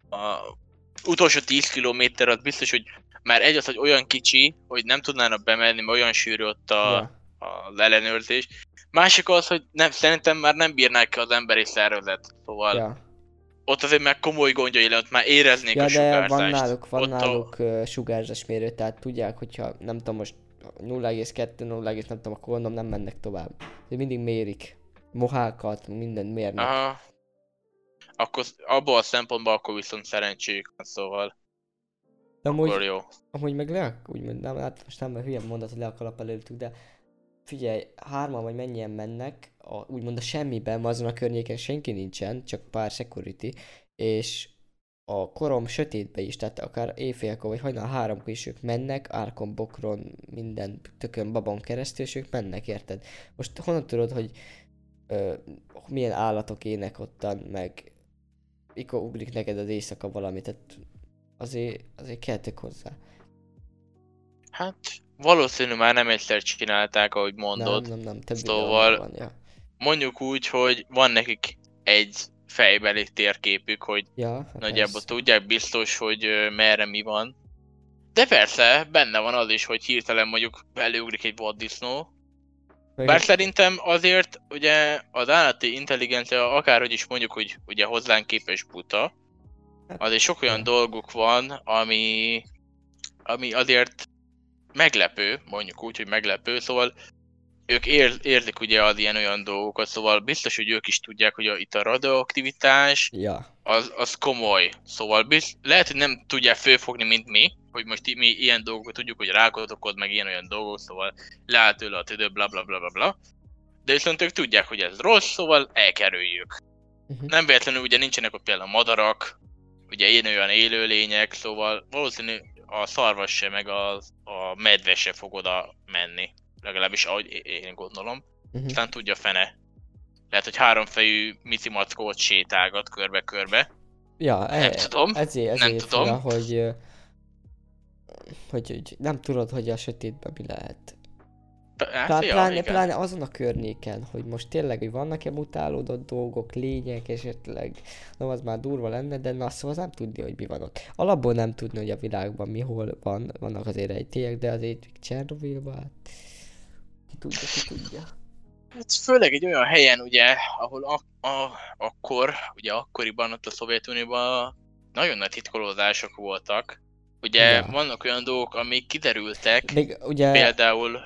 a utolsó 10 kilométer az biztos, hogy már egy az, hogy olyan kicsi, hogy nem tudnának bemenni, mert olyan sűrű ott a, Ja. a ellenőrzés. Másik az, hogy nem, szerintem már nem bírnák ki az emberi szervezet. Szóval ja. Ott azért már komoly gondjai lenne, ott már éreznék ja, a de sugárzást. van náluk, van ott náluk uh, sugárzásmérő, tehát tudják, hogyha nem tudom, most 0,2, 0, nem tudom, akkor gondolom nem mennek tovább. De mindig mérik. Mohákat, minden A... mérnek. Aha. Akkor abból a szempontból akkor viszont szerencséjük van, szóval De amúgy, akkor jó. Amúgy meg le, úgymond, nem, hát most nem hülye mondat, hogy le a kalap előttük, de figyelj, hárman vagy mennyien mennek, a, úgymond a semmiben, azon a környéken senki nincsen, csak pár security, és a korom sötétbe is, tehát akár éjfélkor vagy hajnal háromkor is ők mennek, árkon, bokron, minden tökön, babon keresztül, és ők mennek, érted? Most honnan tudod, hogy ö, milyen állatok ének ottan, meg mikor ugrik neked az éjszaka valami, tehát azért, azért keltek hozzá. Hát valószínű már nem egyszer csinálták, ahogy mondod. Nem, nem, nem, több Szóval- van, ja. Mondjuk úgy, hogy van nekik egy fejbeli térképük, hogy Ja, hát nagyjából persze. tudják biztos, hogy merre mi van. De persze, benne van az is, hogy hirtelen mondjuk előugrik egy vaddisznó. Meg- Bár szerintem azért ugye az állati intelligencia akárhogy is mondjuk, hogy ugye hozzánk képes buta, azért sok olyan dolguk van, ami, ami azért meglepő, mondjuk úgy, hogy meglepő, szóval ők ér, érzik ugye az ilyen olyan dolgokat, szóval biztos, hogy ők is tudják, hogy a, itt a radioaktivitás Ja. az, az komoly. Szóval biz, lehet, hogy nem tudják fölfogni, mint mi, hogy most mi ilyen dolgokat tudjuk, hogy rákot okoz, meg ilyen olyan dolgok, szóval lehet tőle a tüdő, bla bla bla bla bla. De viszont ők tudják, hogy ez rossz, szóval elkerüljük. Uh-huh. Nem véletlenül ugye nincsenek ott például madarak, ugye ilyen olyan élőlények, szóval valószínű a szarvas se, meg a, a medve se fog oda menni. Legalábbis ahogy én gondolom. Uh-huh. Aztán tudja fene. Lehet, hogy háromfejű micimackó ott sétálgat körbe-körbe. Ja, Nem e- tudom, ezért, nem ezért tudom. fura, hogy, hogy, hogy nem tudod, hogy a sötétben mi lehet. Hát, ja, pláne, igen. pláne azon a környéken, hogy most tényleg, hogy vannak-e mutálódott dolgok, lények esetleg, no, az már durva lenne, de na, szóval nem tudni, hogy mi van ott. Alapból nem tudni, hogy a világban mi hol van, vannak azért rejtélyek, de azért Csernobilban, hát, ki tudja, ki tudja. Hát főleg egy olyan helyen, ugye, ahol a, a, akkor, ugye akkoriban ott a Szovjetunióban nagyon nagy titkolózások voltak. Ugye Ja. vannak olyan dolgok, amik kiderültek, Még ugye, például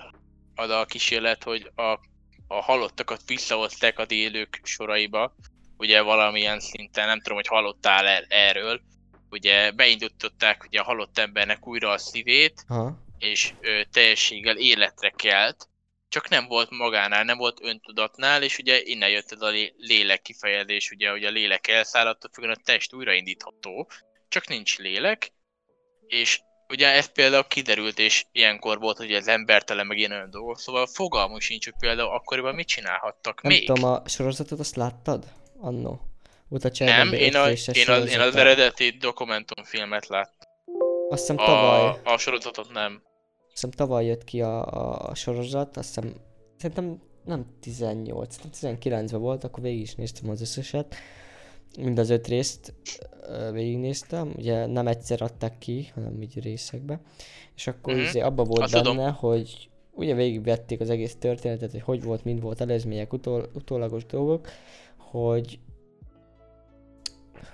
az a kísérlet, hogy a, a halottakat visszahozták a élők soraiba, ugye valamilyen szinten, nem tudom, hogy hallottál el erről, ugye beindították ugye a halott embernek újra a szívét, ha, és ö, teljességgel életre kelt, csak nem volt magánál, nem volt öntudatnál, és ugye innen jött ez a lé- lélek kifejezés, ugye, hogy a lélek elszáll, attól függően a test újraindítható, csak nincs lélek, és ugye ez például kiderült, és ilyenkor volt, hogy az embertelen meg ilyen olyan dolgok, szóval fogalmunk sincs, hogy például akkoriban mit csinálhattak nem még. tudom, a sorozatot azt láttad? Annó. Volt a nem, én, a, én, az, én az eredeti dokumentumfilmet láttam. Azt hiszem tavaly, A, a sorozatot nem. azt hiszem tavaly jött ki a, a, a sorozat, azt hiszem, szerintem nem 18, nem 19-ben volt, akkor végig is néztem az összeset. Mind az öt részt végignéztem, ugye nem egyszer adták ki, hanem így részekbe. És akkor Mhm. uh-huh. abban volt Azt benne, tudom. hogy ugye végigvették az egész történetet, hogy hogy volt, mind volt előzmények, utól, utólagos dolgok, hogy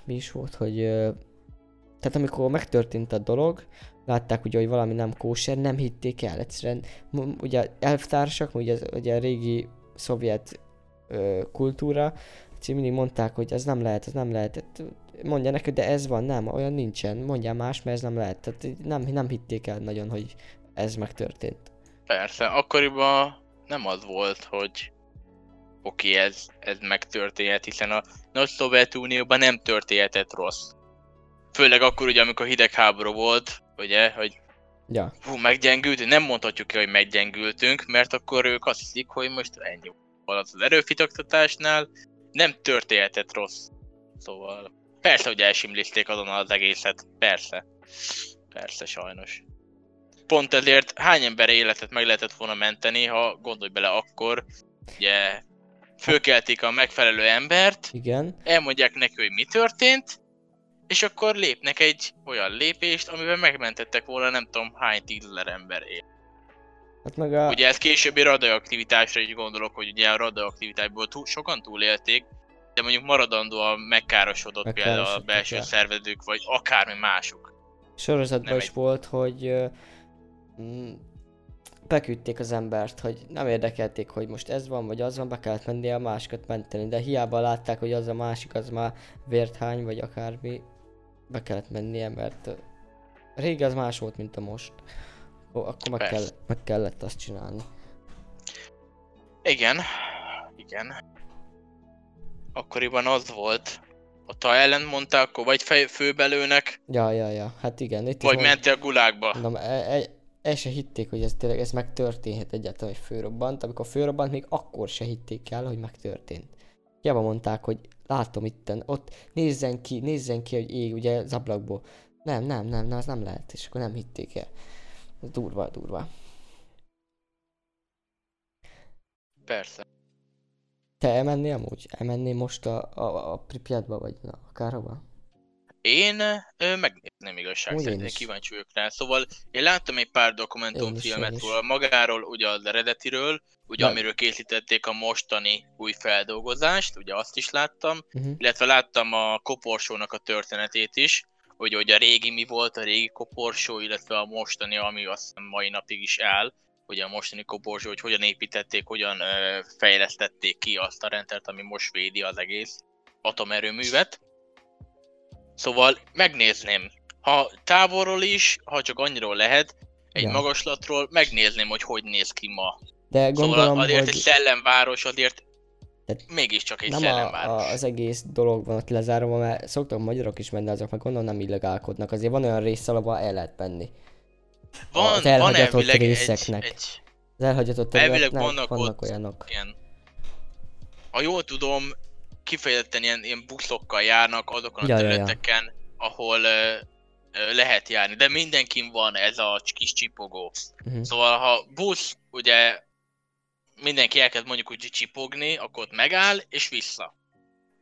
mi is volt, hogy tehát amikor megtörtént a dolog, látták ugye, hogy valami nem kóser, nem hitték el egyszerűen. Ugye elvtársak, ugye, ugye a régi szovjet ö, kultúra, egyszerűen mindig mondták, hogy ez nem lehet, ez nem lehet. Tehát mondja neki, de ez van, nem, olyan nincsen, mondjál más, mert ez nem lehet. Tehát nem, nem hitték el nagyon, hogy ez megtörtént. Persze, akkoriban nem az volt, hogy oké, okay, ez, ez megtörténhet, hiszen a nagy Szovjetunióban nem történhetett rossz. Főleg akkor ugye, amikor hidegháború volt, ugye, hogy Ja, hú, meggyengültünk, nem mondhatjuk ki, hogy meggyengültünk, mert akkor ők azt hiszik, hogy most ennyi volt az erőfitoktatásnál, nem történhetett rossz. Szóval, persze, hogy elsimlizték azon az egészet, persze. Persze, sajnos. Pont ezért hány ember életet meg lehetett volna menteni, ha gondolj bele akkor, ugye fölkeltik a megfelelő embert, igen. elmondják neki, hogy mi történt, és akkor lépnek egy olyan lépést, amivel megmentettek volna nem tudom hány tízezer ember él. Hát meg a... Ugye ez későbbi radioaktivitásra is gondolok, hogy ugye a radioaktivitásból túl, sokan túlélték, de mondjuk maradandóan megkárosodott például a belső ja. szervezők, vagy akármi mások. sorozatban Nem is egy- volt, hogy mm, beküldték az embert, hogy nem érdekelték, hogy most ez van, vagy az van, be kellett menni a másikat menteni, de hiába látták, hogy az a másik, az már vért hány, vagy akármi, be kellett mennie, mert ö, régen az más volt, mint a most. Ó, akkor meg, Persze. kell, meg kellett azt csinálni. Igen, igen. Akkoriban az volt, a ta ellen mondta, akkor vagy fej, főbelőnek, Ja, ja, ja, hát igen, itt vagy mentél a gulágba. Mondom, el, el, el se hitték, hogy ez tényleg ez megtörténhet egyáltalán, hogy fölrobbant. Amikor fölrobbant, még akkor se hitték el, hogy megtörtént. Hiába mondták, hogy látom itten, ott nézzen ki, nézzen ki, hogy ég ugye az ablakból. Nem, nem, nem, nem, az nem lehet, és akkor nem hitték el. Ez durva, durva. Persze. Te elmennél amúgy? Elmennél most a, a, a Pripyatba, vagy na, akárhova? Én ö, megnézném igazság Úgy szerint, kíváncsi vagyok rá. Szóval én láttam egy pár dokumentumfilmet róla, magáról, ugye az eredetiről, ugye De- amiről készítették a mostani új feldolgozást, ugye azt is láttam, Uh-huh. illetve láttam a koporsónak a történetét is, hogy, hogy a régi mi volt, a régi koporsó, illetve a mostani, ami azt mai napig is áll. ugye a mostani koporzsó, hogy hogyan építették, hogyan ö, fejlesztették ki azt a rendszert, ami most védi az egész atomerőművet. Szóval megnézném, ha távolról is, ha csak annyiról lehet, egy Ja. ja. magaslatról megnézném, hogy hogy néz ki ma. De gondolom, szóval azért hogy egy szellemváros, azért Tehát mégiscsak egy nem a, a, az egész dolog van ott lezárva, mert szoktak magyarok is menni, azok meg gondolom nem illegálkodnak. Azért van olyan rész, ahol el lehet menni. Van, az van elhagyatott egy, részeknek. egy Az elhagyatott területnek vannak vannak olyanok. ilyen, ha jól tudom, kifejezetten ilyen, ilyen buszokkal járnak azokon Ja, a ja, ja. területeken, ahol ö, lehet járni, de mindenkin van ez a kis csipogó. Mhm. Szóval ha busz, ugye mindenki elkezd mondjuk úgy csipogni, akkor ott megáll és vissza.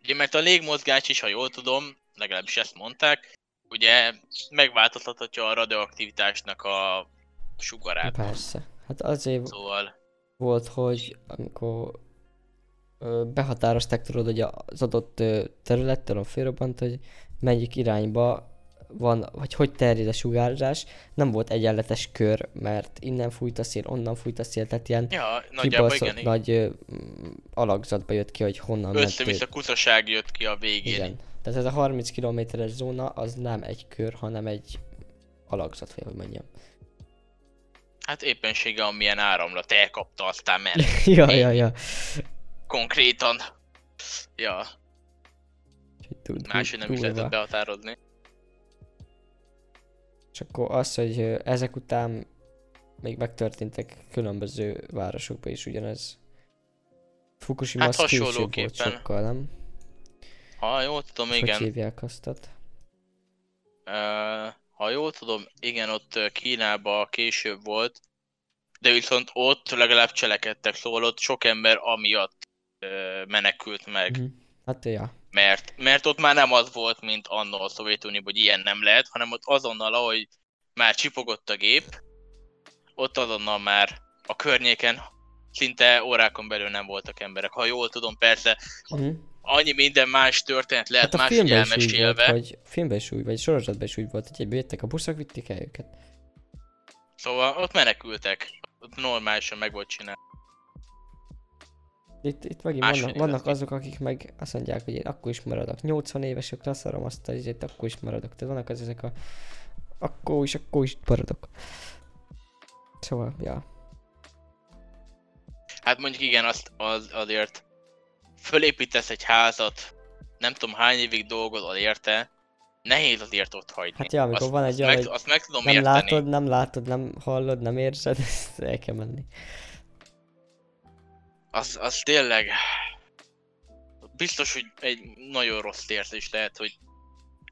Ugye mert a légmozgás is, ha jól tudom, legalábbis ezt mondták, ugye megváltoztathatja a radioaktivitásnak a sugarát. Persze. Hát azért Szóval volt, hogy amikor ö, behatározták tudod, hogy az adott területtel a félrobbant, hogy melyik irányba van, vagy hogy terjed a sugárzás, nem volt egyenletes kör, mert innen fújt a szél, onnan fújt a szél, tehát ilyen Ja, kibaszott igen, nagy ö, mm, alakzatba jött ki, hogy honnan ment Össze-vissza ő. kucaság jött ki a végén. Igen. Tehát ez a 30 kilométeres zóna, az nem egy kör, hanem egy alakzat, vagy hogy mondjam. Hát éppensége, amilyen áramlat elkapta aztán mellé. ja, ja, ja. Konkrétan. Ja, tud- máshogy nem is lehetett behatározni. És akkor az, hogy ezek után még megtörténtek különböző városokban is ugyanez. Fukushima Hát később volt hasonlóképpen. sokkal, nem? Ha jól tudom, Hogy igen. hívják azt? Ö, ha jól tudom, igen, ott Kínában később volt, de viszont ott legalább cselekedtek, szóval ott sok ember amiatt ö, menekült meg. Mhm. Hát ja. Mert, mert ott már nem az volt, mint annó a Szovjetunióban, hogy ilyen nem lehet, hanem ott azonnal, ahogy már csipogott a gép, ott azonnal már a környéken szinte órákon belül nem voltak emberek. Ha jól tudom, persze, Mhm. annyi minden más történet lehet Hát volt, elmesélve. hogy filmben is úgy, vagy sorozatban is úgy volt, hogy egybe jöttek a buszok, vitték el őket. Szóval ott menekültek. Ott normálisan meg volt csinálva. Itt, itt megint Máshogy vannak, vannak azok, akik meg azt mondják, hogy én akkor is maradok. 80 évesek, leszarom azt, hogy itt akkor is maradok. Tehát vannak az ezek a... Akkor is, akkor is maradok. Szóval, ja. Hát mondjuk igen, azt az, azért fölépítesz egy házat, nem tudom hány évig dolgozol érte, nehéz azért ott hagyni. Hát ja, amikor azt, van egy azt, olyan, meg, hogy azt meg tudom Nem érteni. látod, nem látod, nem hallod, nem érzed, ezt el kell menni. Az, az tényleg... Biztos, hogy egy nagyon rossz érzés lehet, hogy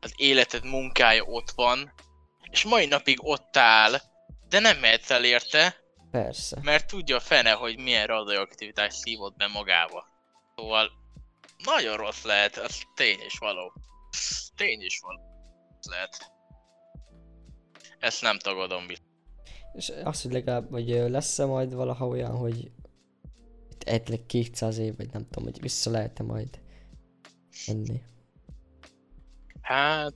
az életed munkája ott van, és mai napig ott áll, de nem mehetsz el érte, Persze. mert tudja a fene, hogy milyen radioaktivitás szívott be magába. Szóval nagyon rossz lehet, az tény és való. Tény és való lehet. Ezt nem tagadom vissza. És az, hogy legalább, hogy lesz-e majd valaha olyan, hogy egyleg 200 év, vagy nem tudom, hogy vissza lehet-e majd enni. Hát,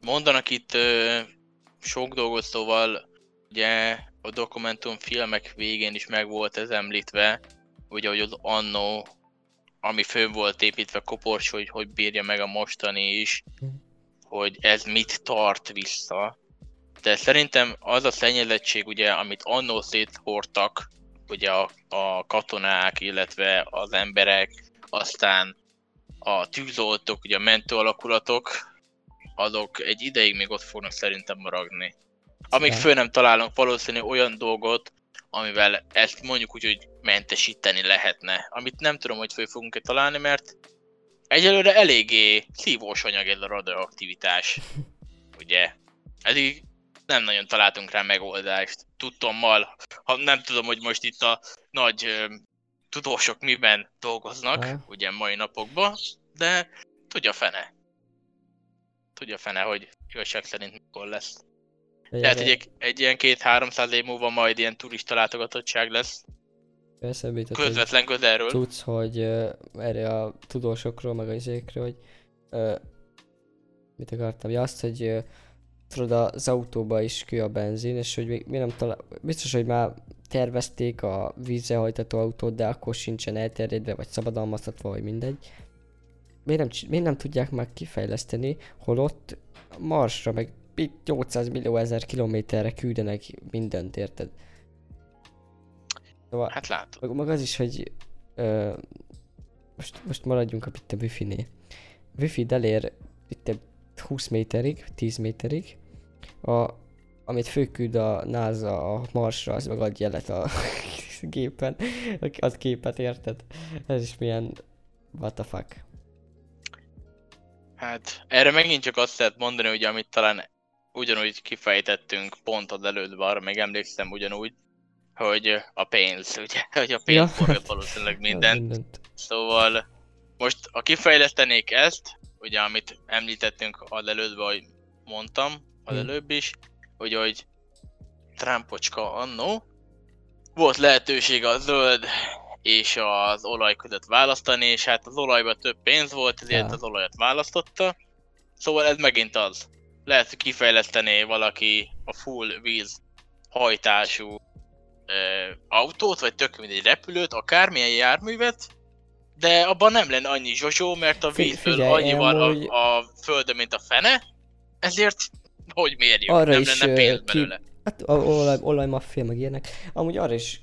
mondanak itt ö, sok dolgot, szóval ugye a dokumentumfilmek végén is meg volt ez említve, ugye hogy az annó, ami fő volt építve koporsó, hogy hogy bírja meg a mostani is, Mhm. hogy ez mit tart vissza. De szerintem az a szennyezettség, ugye, amit annó széthordtak, ugye a, a katonák, illetve az emberek, aztán a tűzoltók, ugye a mentő alakulatok, azok egy ideig még ott fognak szerintem maradni. Amíg föl nem találunk valószínű olyan dolgot, amivel ezt mondjuk úgy, hogy mentesíteni lehetne. Amit nem tudom, hogy föl fogunk-e találni, mert egyelőre eléggé szívós anyag ez a radioaktivitás. Ugye? Eddig nem nagyon találtunk rá megoldást. Tudtommal, ha nem tudom, hogy most itt a nagy ö, tudósok miben dolgoznak, Aha. ugye mai napokban, de tudja fene. Tudja fene, hogy igazság szerint mikor lesz. Lehet, hogy egy, egy ilyen két-háromszáz év múlva majd ilyen turista látogatottság lesz. eszembe jutott Közvetlen közelről. cucc, hogy uh, erre a tudósokról, meg az izékről, hogy uh, mit akartam, ja azt, hogy uh, tudod az autóba is kő a benzin, és hogy még mi nem talál, biztos, hogy már tervezték a vízzel hajtató autót, de akkor sincsen elterjedve, vagy szabadalmaztatva, vagy mindegy. Miért nem, miért nem tudják már kifejleszteni, holott Marsra, meg itt 800 millió ezer kilométerre küldenek mindent, érted? Szóval, Hát látod. meg, meg az is, hogy ö, most, most maradjunk a itt a wifi-nél. Wifi elér itt 20 méterig, 10 méterig. A, amit főküld a NASA a Marsra, az meg ad jelet a gépen. Az képet, érted? Ez is milyen what the fuck. Hát erre megint csak azt lehet mondani, hogy amit talán ugyanúgy kifejtettünk pont az előtt, arra még emlékszem ugyanúgy, hogy a pénz, ugye, hogy a pénz ja. forgat valószínűleg mindent. Mindent. Szóval most, ha kifejlesztenék ezt, ugye amit említettünk az előbb, vagy mondtam az Hmm. előbb is, hogy, hogy Trumpocska annó, volt lehetőség a zöld és az olaj között választani, és hát az olajban több pénz volt, ezért Ja. az olajat választotta. Szóval ez megint az. Lehet, hogy kifejlesztené valaki a full víz hajtású ö, autót, vagy tök mindegy repülőt, akármilyen járművet, de abban nem lenne annyi zsozsó, mert a vízből annyi van amúgy- a, a földön, mint a fene, ezért hogy mérjük, Arra nem is, lenne pénz ki- belőle. Hát olaj, olajmaffia meg ilyenek. Amúgy arra is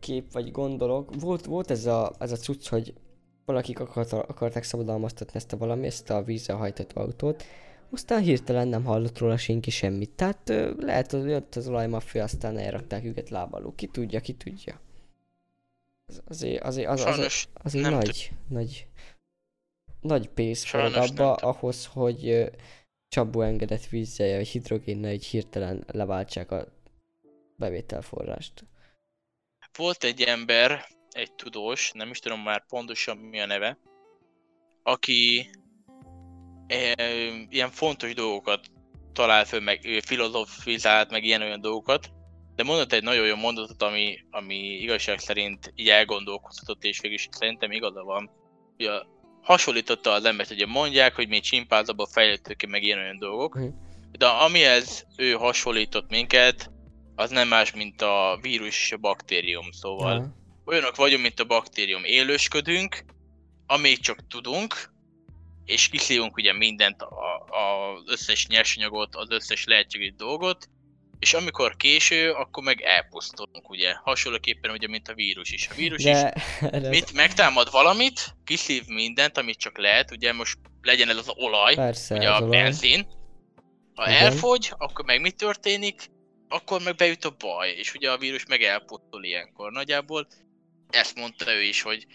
kép vagy gondolok. Volt, volt ez a, ez a cucc, hogy valakik akart, akarták szabadalmaztatni ezt a valami, ezt a vízzel hajtott autót. Aztán hirtelen nem hallott róla senki semmit. Tehát lehet, hogy jött az olajmaffia, aztán elrakták őket lábaló. Ki tudja, ki tudja. Az, azért, azért, az, az, az, azért nem nagy, nagy, nagy pénz forog abba, ahhoz, hogy csapó engedett vízzel, vagy hidrogénnel így hirtelen leváltsák a bevételforrást. volt egy ember, egy tudós, nem is tudom már pontosan mi a neve, aki e, ilyen fontos dolgokat talált föl, meg ő filozofizált, meg ilyen olyan dolgokat, de mondott egy nagyon jó mondatot, ami, ami igazság szerint így elgondolkoztatott, és végül is szerintem igaza van. Ugye hasonlította az embert, ugye mondják, hogy mi csimpázabban fejlődtünk ki, meg ilyen olyan dolgok, Mhm. de amihez ő hasonlított minket, az nem más, mint a vírus és a baktérium, szóval Aha. olyanok vagyunk, mint a baktérium. Élősködünk, amíg csak tudunk, és kiszívunk ugye mindent, a- a- az összes nyersanyagot, az összes lehetséges dolgot, és amikor késő, akkor meg elpusztulunk, ugye. Hasonlóképpen ugye, mint a vírus is. A vírus is De erre- mit, megtámad valamit, kiszív mindent, amit csak lehet, ugye most legyen ez az olaj, persze, ugye az a olaj. benzin. Ha Igen. elfogy, akkor meg mi történik? Akkor meg beüt a baj, és ugye a vírus meg elpusztul ilyenkor. Nagyjából ezt mondta ő is, hogy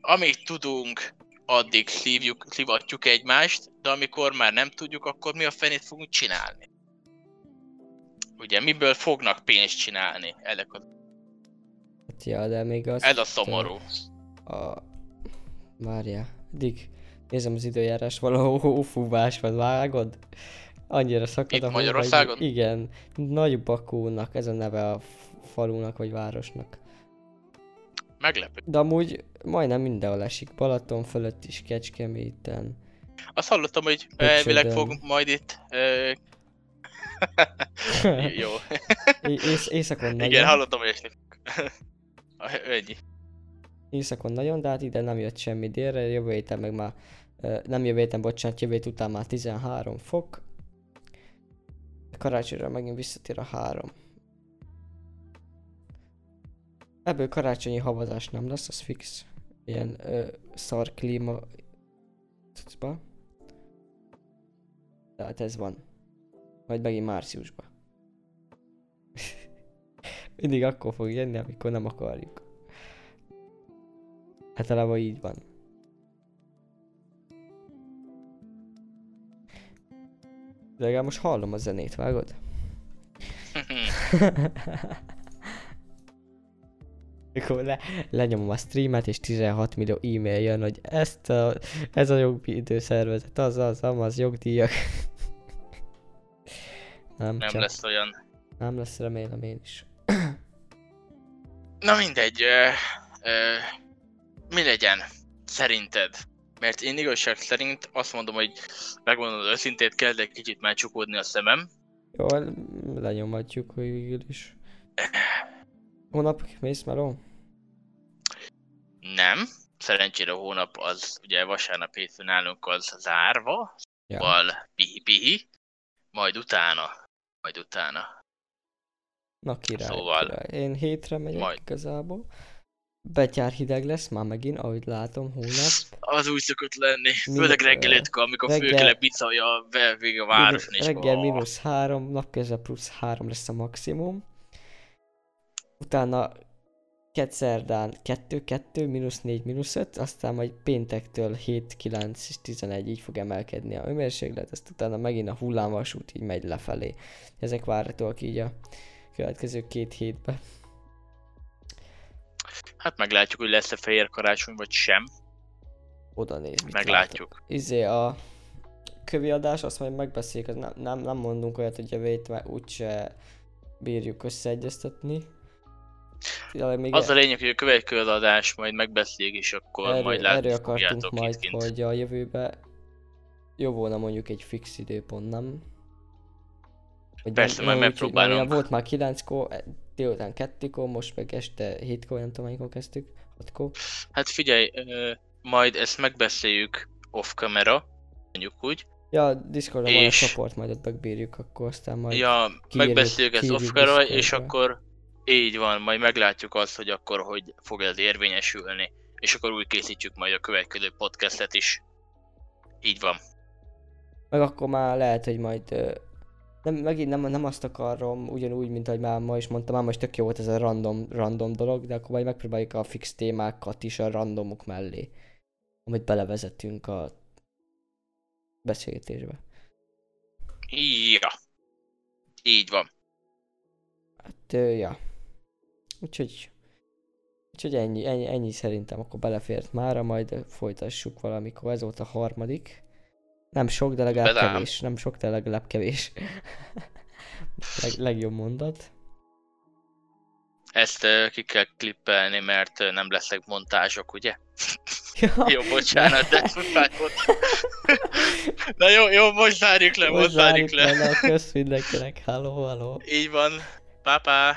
amíg tudunk, addig szívjuk, szívatjuk egymást, de amikor már nem tudjuk, akkor mi a fenét fogunk csinálni? Ugye, miből fognak pénzt csinálni? Ezek a, Hát Ja, de még az... ez a szomorú. A... Várjál, eddig nézem az időjárás, valahol hófúvás van, vágod? Annyira szakad Itt a Magyarországon? Hogy... Igen, Nagy Bakónak, ez a neve a falunak vagy városnak. Meglepő. De amúgy majdnem mindenhol esik, Balaton fölött is, Kecskeméten. Azt hallottam, hogy elvileg fog majd itt... Jó. Ész- északon nagyon, Igen, hallottam, hogy esni fog. Ennyi. északon nagyon, de hát ide nem jött semmi délre, jövő héten meg már, nem jövő héten, bocsánat, jövő után már 13 fok. Karácsonyra megint visszatér a 3. Ebből karácsonyi havazás nem lesz, az fix. Ilyen ö, szar klíma cuccba. Tehát ez van. Majd megint márciusban. Mindig akkor fog jönni, amikor nem akarjuk. Általában így van. De legalább most hallom a zenét, vágod? Akkor le, lenyomom a streamet, és 16 millió e-mail jön, hogy ezt a, ez a jogvédőszervezet, az, az, amaz, jogdíjak. Nem, Nem csak, lesz olyan. nem lesz, remélem én is. Na mindegy, ö, ö, mi legyen, szerinted? Mert én igazság szerint azt mondom, hogy megmondom az őszintét, kell egy kicsit már csukódni a szemem. Jó, lenyomatjuk, végül is. Hónap mész meló? Nem. Szerencsére a hónap az ugye vasárnap hétfőn nálunk az zárva, Ja. val pihi-pihi, majd utána, majd utána. Na király, Szóval- király. Én hétre megyek Majd. igazából. Betyár hideg lesz már megint, ahogy látom, hónap. Az úgy szokott lenni, főleg reggelétkor, amikor reggel- főkele bicaja a vége a Reggel ó, mínusz 3, napközben plusz 3 lesz a maximum. Utána kett szerdán 2, 2, mínusz 4, mínusz 5, aztán majd péntektől 7, 9 és 11 így fog emelkedni a hőmérséklet, ezt utána megint a hullámvasút így megy lefelé. Ezek várhatóak így a következő két hétben. Hát meglátjuk, hogy lesz-e fehér karácsony, vagy sem. Oda néz, Meglátjuk. izé a kövi adás, azt majd megbeszéljük, nem, nem, nem mondunk olyat, hogy jövő hét, mert úgyse bírjuk összeegyeztetni. Ja, még Az a lényeg, hogy a következő adás majd megbeszéljük, és akkor erről, majd látni erről akartunk majd, kint. hogy a jövőbe jó volna mondjuk egy fix időpont, nem? Hogy Persze, majd mert Volt már 9-kor, e, délután 2-kor, most meg este 7-kor, nem tudom, amikor kezdtük, 6-kor. Hát figyelj, majd ezt megbeszéljük off camera, mondjuk úgy. Ja, Discordon van a És- csoport, majd ott megbírjuk, akkor aztán majd... Ja, megbeszéljük ezt kiírjuk off camera, és akkor így van, majd meglátjuk azt, hogy akkor hogy fog ez érvényesülni. És akkor úgy készítjük majd a következő podcastet is. Így van. Meg akkor már lehet, hogy majd... Nem, megint nem, nem azt akarom, ugyanúgy, mint ahogy már ma is mondtam, már most tök jó volt ez a random, random dolog, de akkor majd megpróbáljuk a fix témákat is a randomok mellé, amit belevezetünk a beszélgetésbe. Ja. Így van. Hát, ja. Úgyhogy... Úgyhogy ennyi, ennyi, ennyi szerintem akkor belefért mára, majd folytassuk valamikor, ez volt a harmadik. Nem sok, de legalább Bedám. kevés. Nem sok, de legalább kevés. Leg, legjobb mondat. Ezt ö, ki kell klippelni, mert ö, nem lesznek montázsok, ugye? Ja, Jó, bocsánat, de. Na jó, jó, most zárjuk le, most most zárjuk le. le. Na, kösz mindenkinek. Halló, halló. Így van. Pá, pá.